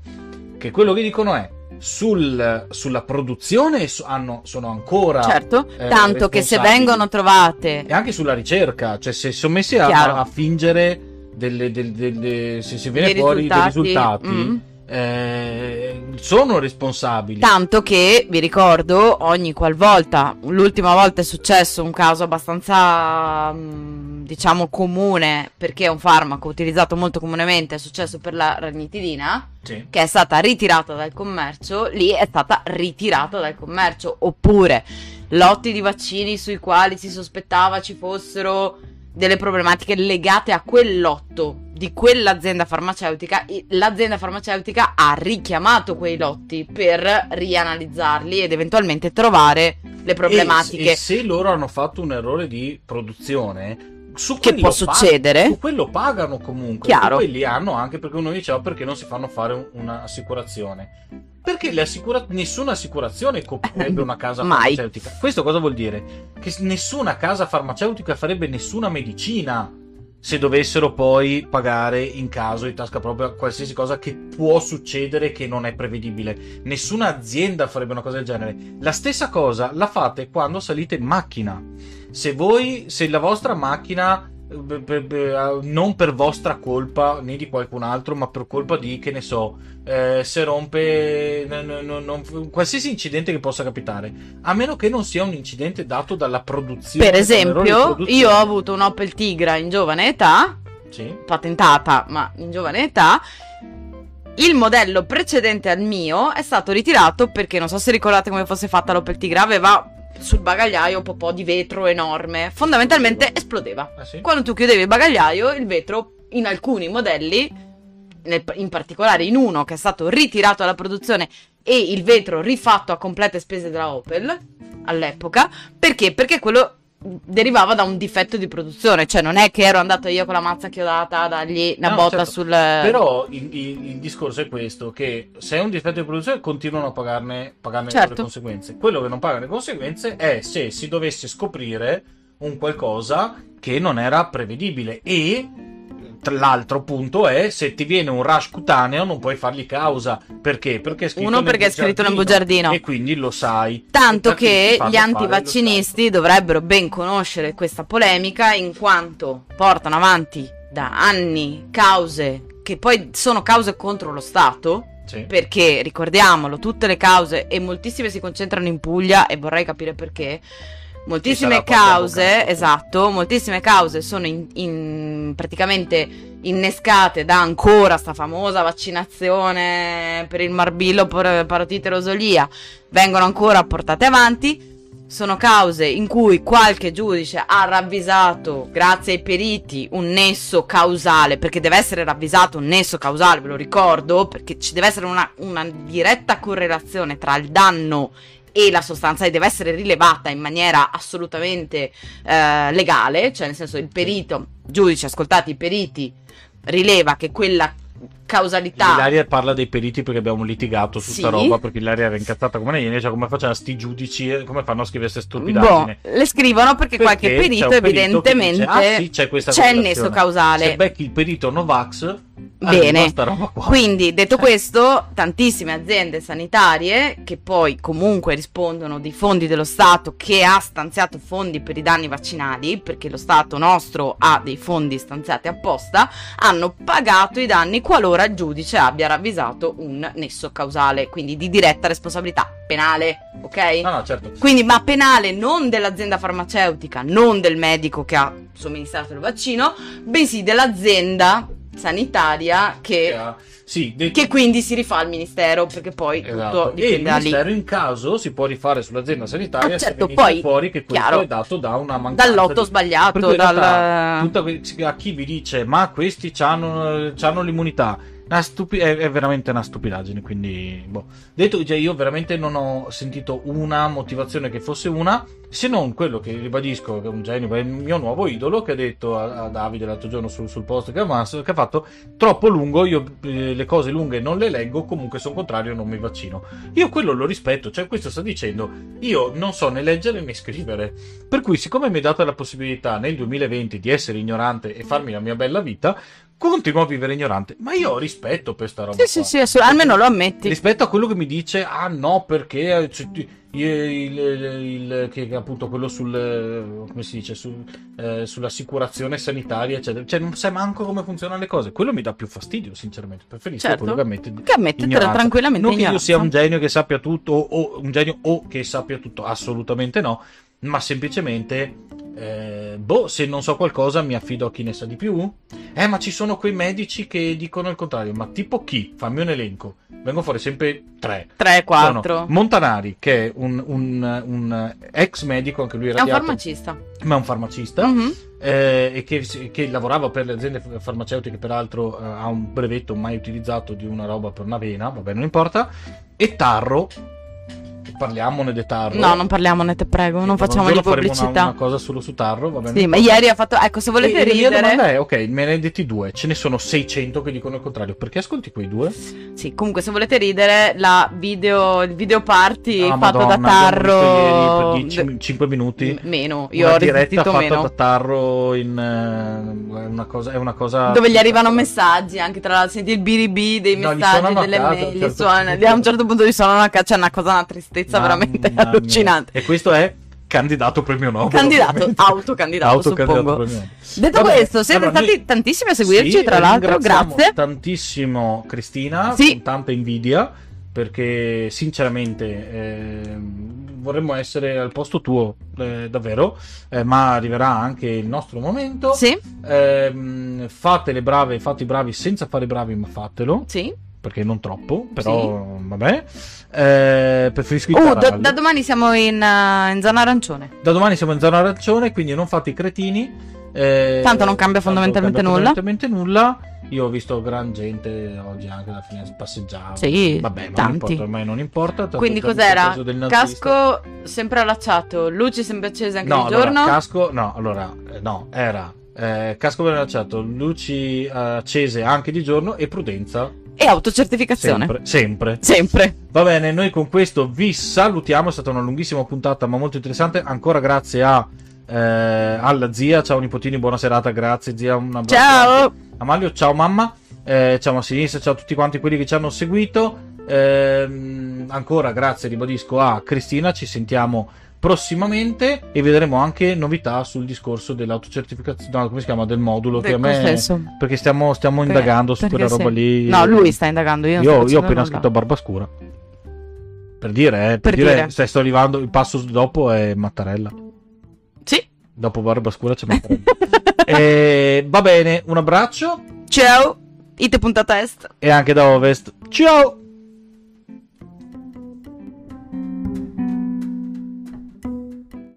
Che quello che dicono è sul- sulla produzione hanno- sono ancora Certo, eh, tanto che se vengono trovate e anche sulla ricerca, cioè se sono messi a, a fingere delle, del- delle- se si viene fuori risultati, dei risultati, mm. Eh, sono responsabili. Tanto che vi ricordo ogni qualvolta, l'ultima volta è successo un caso abbastanza mm, diciamo comune perché è un farmaco utilizzato molto comunemente, è successo per la ranitidina Sì. che è stata ritirata dal commercio, lì è stata ritirata dal commercio, oppure lotti di vaccini sui quali si sospettava ci fossero delle problematiche legate a quel lotto di quell'azienda farmaceutica, l'azienda farmaceutica ha richiamato quei lotti per rianalizzarli ed eventualmente trovare le problematiche. E, e se loro hanno fatto un errore di produzione, su Che può succedere. su quello pagano comunque. Chiaro. Quelli hanno anche perché uno diceva perché non si fanno fare un- un'assicurazione. Perché le assicura- nessuna assicurazione coprirebbe una casa farmaceutica. Questo cosa vuol dire? Che nessuna casa farmaceutica farebbe nessuna medicina se dovessero poi pagare in caso di tasca propria qualsiasi cosa che può succedere che non è prevedibile. Nessuna azienda farebbe una cosa del genere. La stessa cosa la fate quando salite in macchina. Se voi, se la vostra macchina, non per vostra colpa né di qualcun altro, ma per colpa di, che ne so, eh, se rompe, n- n- n- non- qualsiasi incidente che possa capitare, a meno che non sia un incidente dato dalla produzione. Per esempio, produzione. io ho avuto un Opel Tigra in giovane età Sì. patentata, ma in giovane età. Il modello precedente al mio è stato ritirato perché non so se ricordate come fosse fatta l'Opel Tigra, aveva sul bagagliaio un po' di vetro enorme, fondamentalmente esplodeva. Ah, sì? Quando tu chiudevi il bagagliaio, il vetro in alcuni modelli, nel- in particolare in uno che è stato ritirato dalla produzione e il vetro rifatto a complete spese della Opel all'epoca. Perché? Perché quello derivava da un difetto di produzione, cioè non è che ero andato io con la mazza chiodata a dargli una No, botta certo. sul... Però il, il- il discorso è questo: che se è un difetto di produzione continuano a pagarne, pagarne Certo. le conseguenze. Quello che non paga le conseguenze è se si dovesse scoprire un qualcosa che non era prevedibile. E l'altro punto è se ti viene un rash cutaneo non puoi fargli causa. Perché? Perché è scritto Uno perché è scritto nel bugiardino. E quindi lo sai. Tanto che gli antivaccinisti dovrebbero ben conoscere questa polemica in quanto portano avanti da anni cause che poi sono cause contro lo Stato. Stato. Sì. Perché ricordiamolo, tutte le cause e moltissime si concentrano in Puglia e vorrei capire perché. Moltissime cause, esatto, moltissime cause sono in- in- praticamente innescate da ancora sta famosa vaccinazione per il morbillo, par- parotite rosolia, vengono ancora portate avanti. Sono cause in cui qualche giudice ha ravvisato, grazie ai periti, un nesso causale, perché deve essere ravvisato un nesso causale, ve lo ricordo, perché ci deve essere una, una diretta correlazione tra il danno e la sostanza deve essere rilevata in maniera assolutamente eh, legale, cioè nel senso il perito, giudice, ascoltati i periti, rileva che quella causalità Ilaria parla dei periti perché abbiamo litigato su sta Sì. roba perché Ilaria era incazzata come una iene, cioè come facciano sti giudici, come fanno a scrivere queste Boh, stupidaggini. le scrivono perché, qualche Perché perito, un perito che evidentemente dice, "Ah, sì, c'è questa c'è il correlazione". nesso causale. Se becchi il perito Novax, Bene. arriva sta roba qua. Quindi, detto Cioè. questo, tantissime aziende sanitarie che poi comunque rispondono dei fondi dello Stato che ha stanziato fondi per i danni vaccinali, perché lo Stato nostro ha dei fondi stanziati apposta, hanno pagato i danni qualora il giudice abbia ravvisato un nesso causale, quindi di diretta responsabilità penale, ok? No, no, certo. Quindi, ma penale non dell'azienda farmaceutica, non del medico che ha somministrato il vaccino, bensì dell'azienda sanitaria che, Ah, Sì, dei- che quindi si rifà al ministero, perché poi Esatto. tutto E il dipende da lì. ministero in caso si può rifare sull'azienda sanitaria Ah, certo, poi, fuori che questo chiaro, è dato da una mancanza Dal lotto di- sbagliato, dal... realtà, que- a chi vi dice ma questi hanno l'immunità una stupi- è, è veramente una stupidaggine quindi boh. detto che io veramente non ho sentito una motivazione che fosse una se non quello che ribadisco che è un genio è il mio nuovo idolo che ha detto a, a Davide l'altro giorno sul, sul post che ha, che ha fatto troppo lungo io eh, le cose lunghe non le leggo comunque sono contrario non mi vaccino io quello lo rispetto cioè questo sta dicendo io non so né leggere né scrivere per cui, siccome mi è data la possibilità nel 2020 di essere ignorante e farmi la mia bella vita, continuo a vivere ignorante. Ma io rispetto per sta roba. Sì, sì, qua. sì, assolut- almeno lo ammetti. Rispetto a quello che mi dice, ah no, perché eh, c- il, il- il- che appunto quello sul eh, come si dice sul, eh, sull'assicurazione sanitaria, eccetera. Cioè, non sai manco come funzionano le cose. Quello mi dà più fastidio, sinceramente. Preferisco Certo. quello che ammette. Che ammette tranquillamente Non che io sia un genio che sappia tutto, o, o un genio o che sappia tutto, assolutamente no. Ma semplicemente, eh, boh, se non so qualcosa mi affido a chi ne sa di più. Eh, ma ci sono quei medici che dicono il contrario. Ma tipo chi? Fammi un elenco. Vengono fuori sempre tre. 3, Sono 4. Montanari, che è un, un- un ex medico, anche lui È un farmacista. ma è un farmacista Mhm. eh, e che, che lavorava per le aziende farmaceutiche, peraltro eh, ha un brevetto mai utilizzato di una roba per una vena, vabbè non importa, e Tarro, parliamone di Tarro. No, non parliamone, te prego, non Un facciamo di pubblicità. Una, una cosa solo su Tarro, va bene. Sì, ma ieri ha fatto. Ecco, se volete E- e la ridere. domanda è, ok, me ne hai detti due, ce ne sono 600 che dicono il contrario, perché ascolti quei due? Sì, comunque, se volete ridere, la video, il video party Ah, fatto Madonna, da Tarro. ieri per 5 minuti. Meno, io una ho diretta fatta meno. da Tarro in è una cosa, è una cosa Dove gli arrivano messaggi, anche tra l'altro, senti il biribi dei No, messaggi, delle mail, a un gli certo suona- punto. a un certo punto gli suonano a c'è una cosa, una tristezza Mamma veramente mia. allucinante. E questo è candidato premio Nobel. Candidato, autocandidato, Autocandidato suppongo. premio. Detto Vabbè, questo, siete allora, stati noi- tantissimi a seguirci, Sì, tra l'altro, ringraziamo grazie. tantissimo Cristina, Sì. con tanta invidia, perché sinceramente ehm, vorremmo essere al posto tuo, eh, davvero, eh, ma arriverà anche il nostro momento. Sì, Ehm, fate le brave, fate i bravi senza fare i bravi, ma fatelo, sì. Perché non troppo, però vabbè. Eh, preferisco i da, taralli. da domani siamo in, uh, in zona arancione. Da domani siamo in zona arancione, quindi non fate i cretini. Eh, Tanto non cambia fondamentalmente cambia nulla. fondamentalmente nulla. Io ho visto gran gente oggi anche alla fine passeggiare. Sì, Vabbè, ma non tanti. importa, ormai non importa. tanto Quindi cos'era? Casco sempre allacciato, luci sempre accese anche No, di allora, giorno. casco, no, allora, eh, no, era eh, casco ben allacciato, luci eh, accese anche di giorno e prudenza E autocertificazione. sempre, sempre. Sempre. Va bene, noi con questo vi salutiamo, è stata una lunghissima puntata ma molto interessante, ancora grazie a, eh, alla zia, ciao nipotini, buona serata, grazie zia, un abbraccio Ciao. anche a Maglio, ciao mamma, eh, ciao a sinistra, ciao a tutti quanti quelli che ci hanno seguito, Ehm, ancora grazie, ribadisco, a Cristina, ci sentiamo prossimamente e vedremo anche novità sul discorso dell'autocertificazione, no, come si chiama, del modulo, che a me, consenso. perché stiamo, stiamo Perché- indagando su quella roba sì. lì. No, lui sta indagando. Io, Io, io ho appena scritto a barba scura. Per dire, eh, per, Per dire, dire. se sto arrivando, il passo dopo è Mattarella. Sì. Dopo barba scura c'è Mattarella. e, va bene, un abbraccio Ciao. Ite puntata est. e anche da Ovest. Ciao!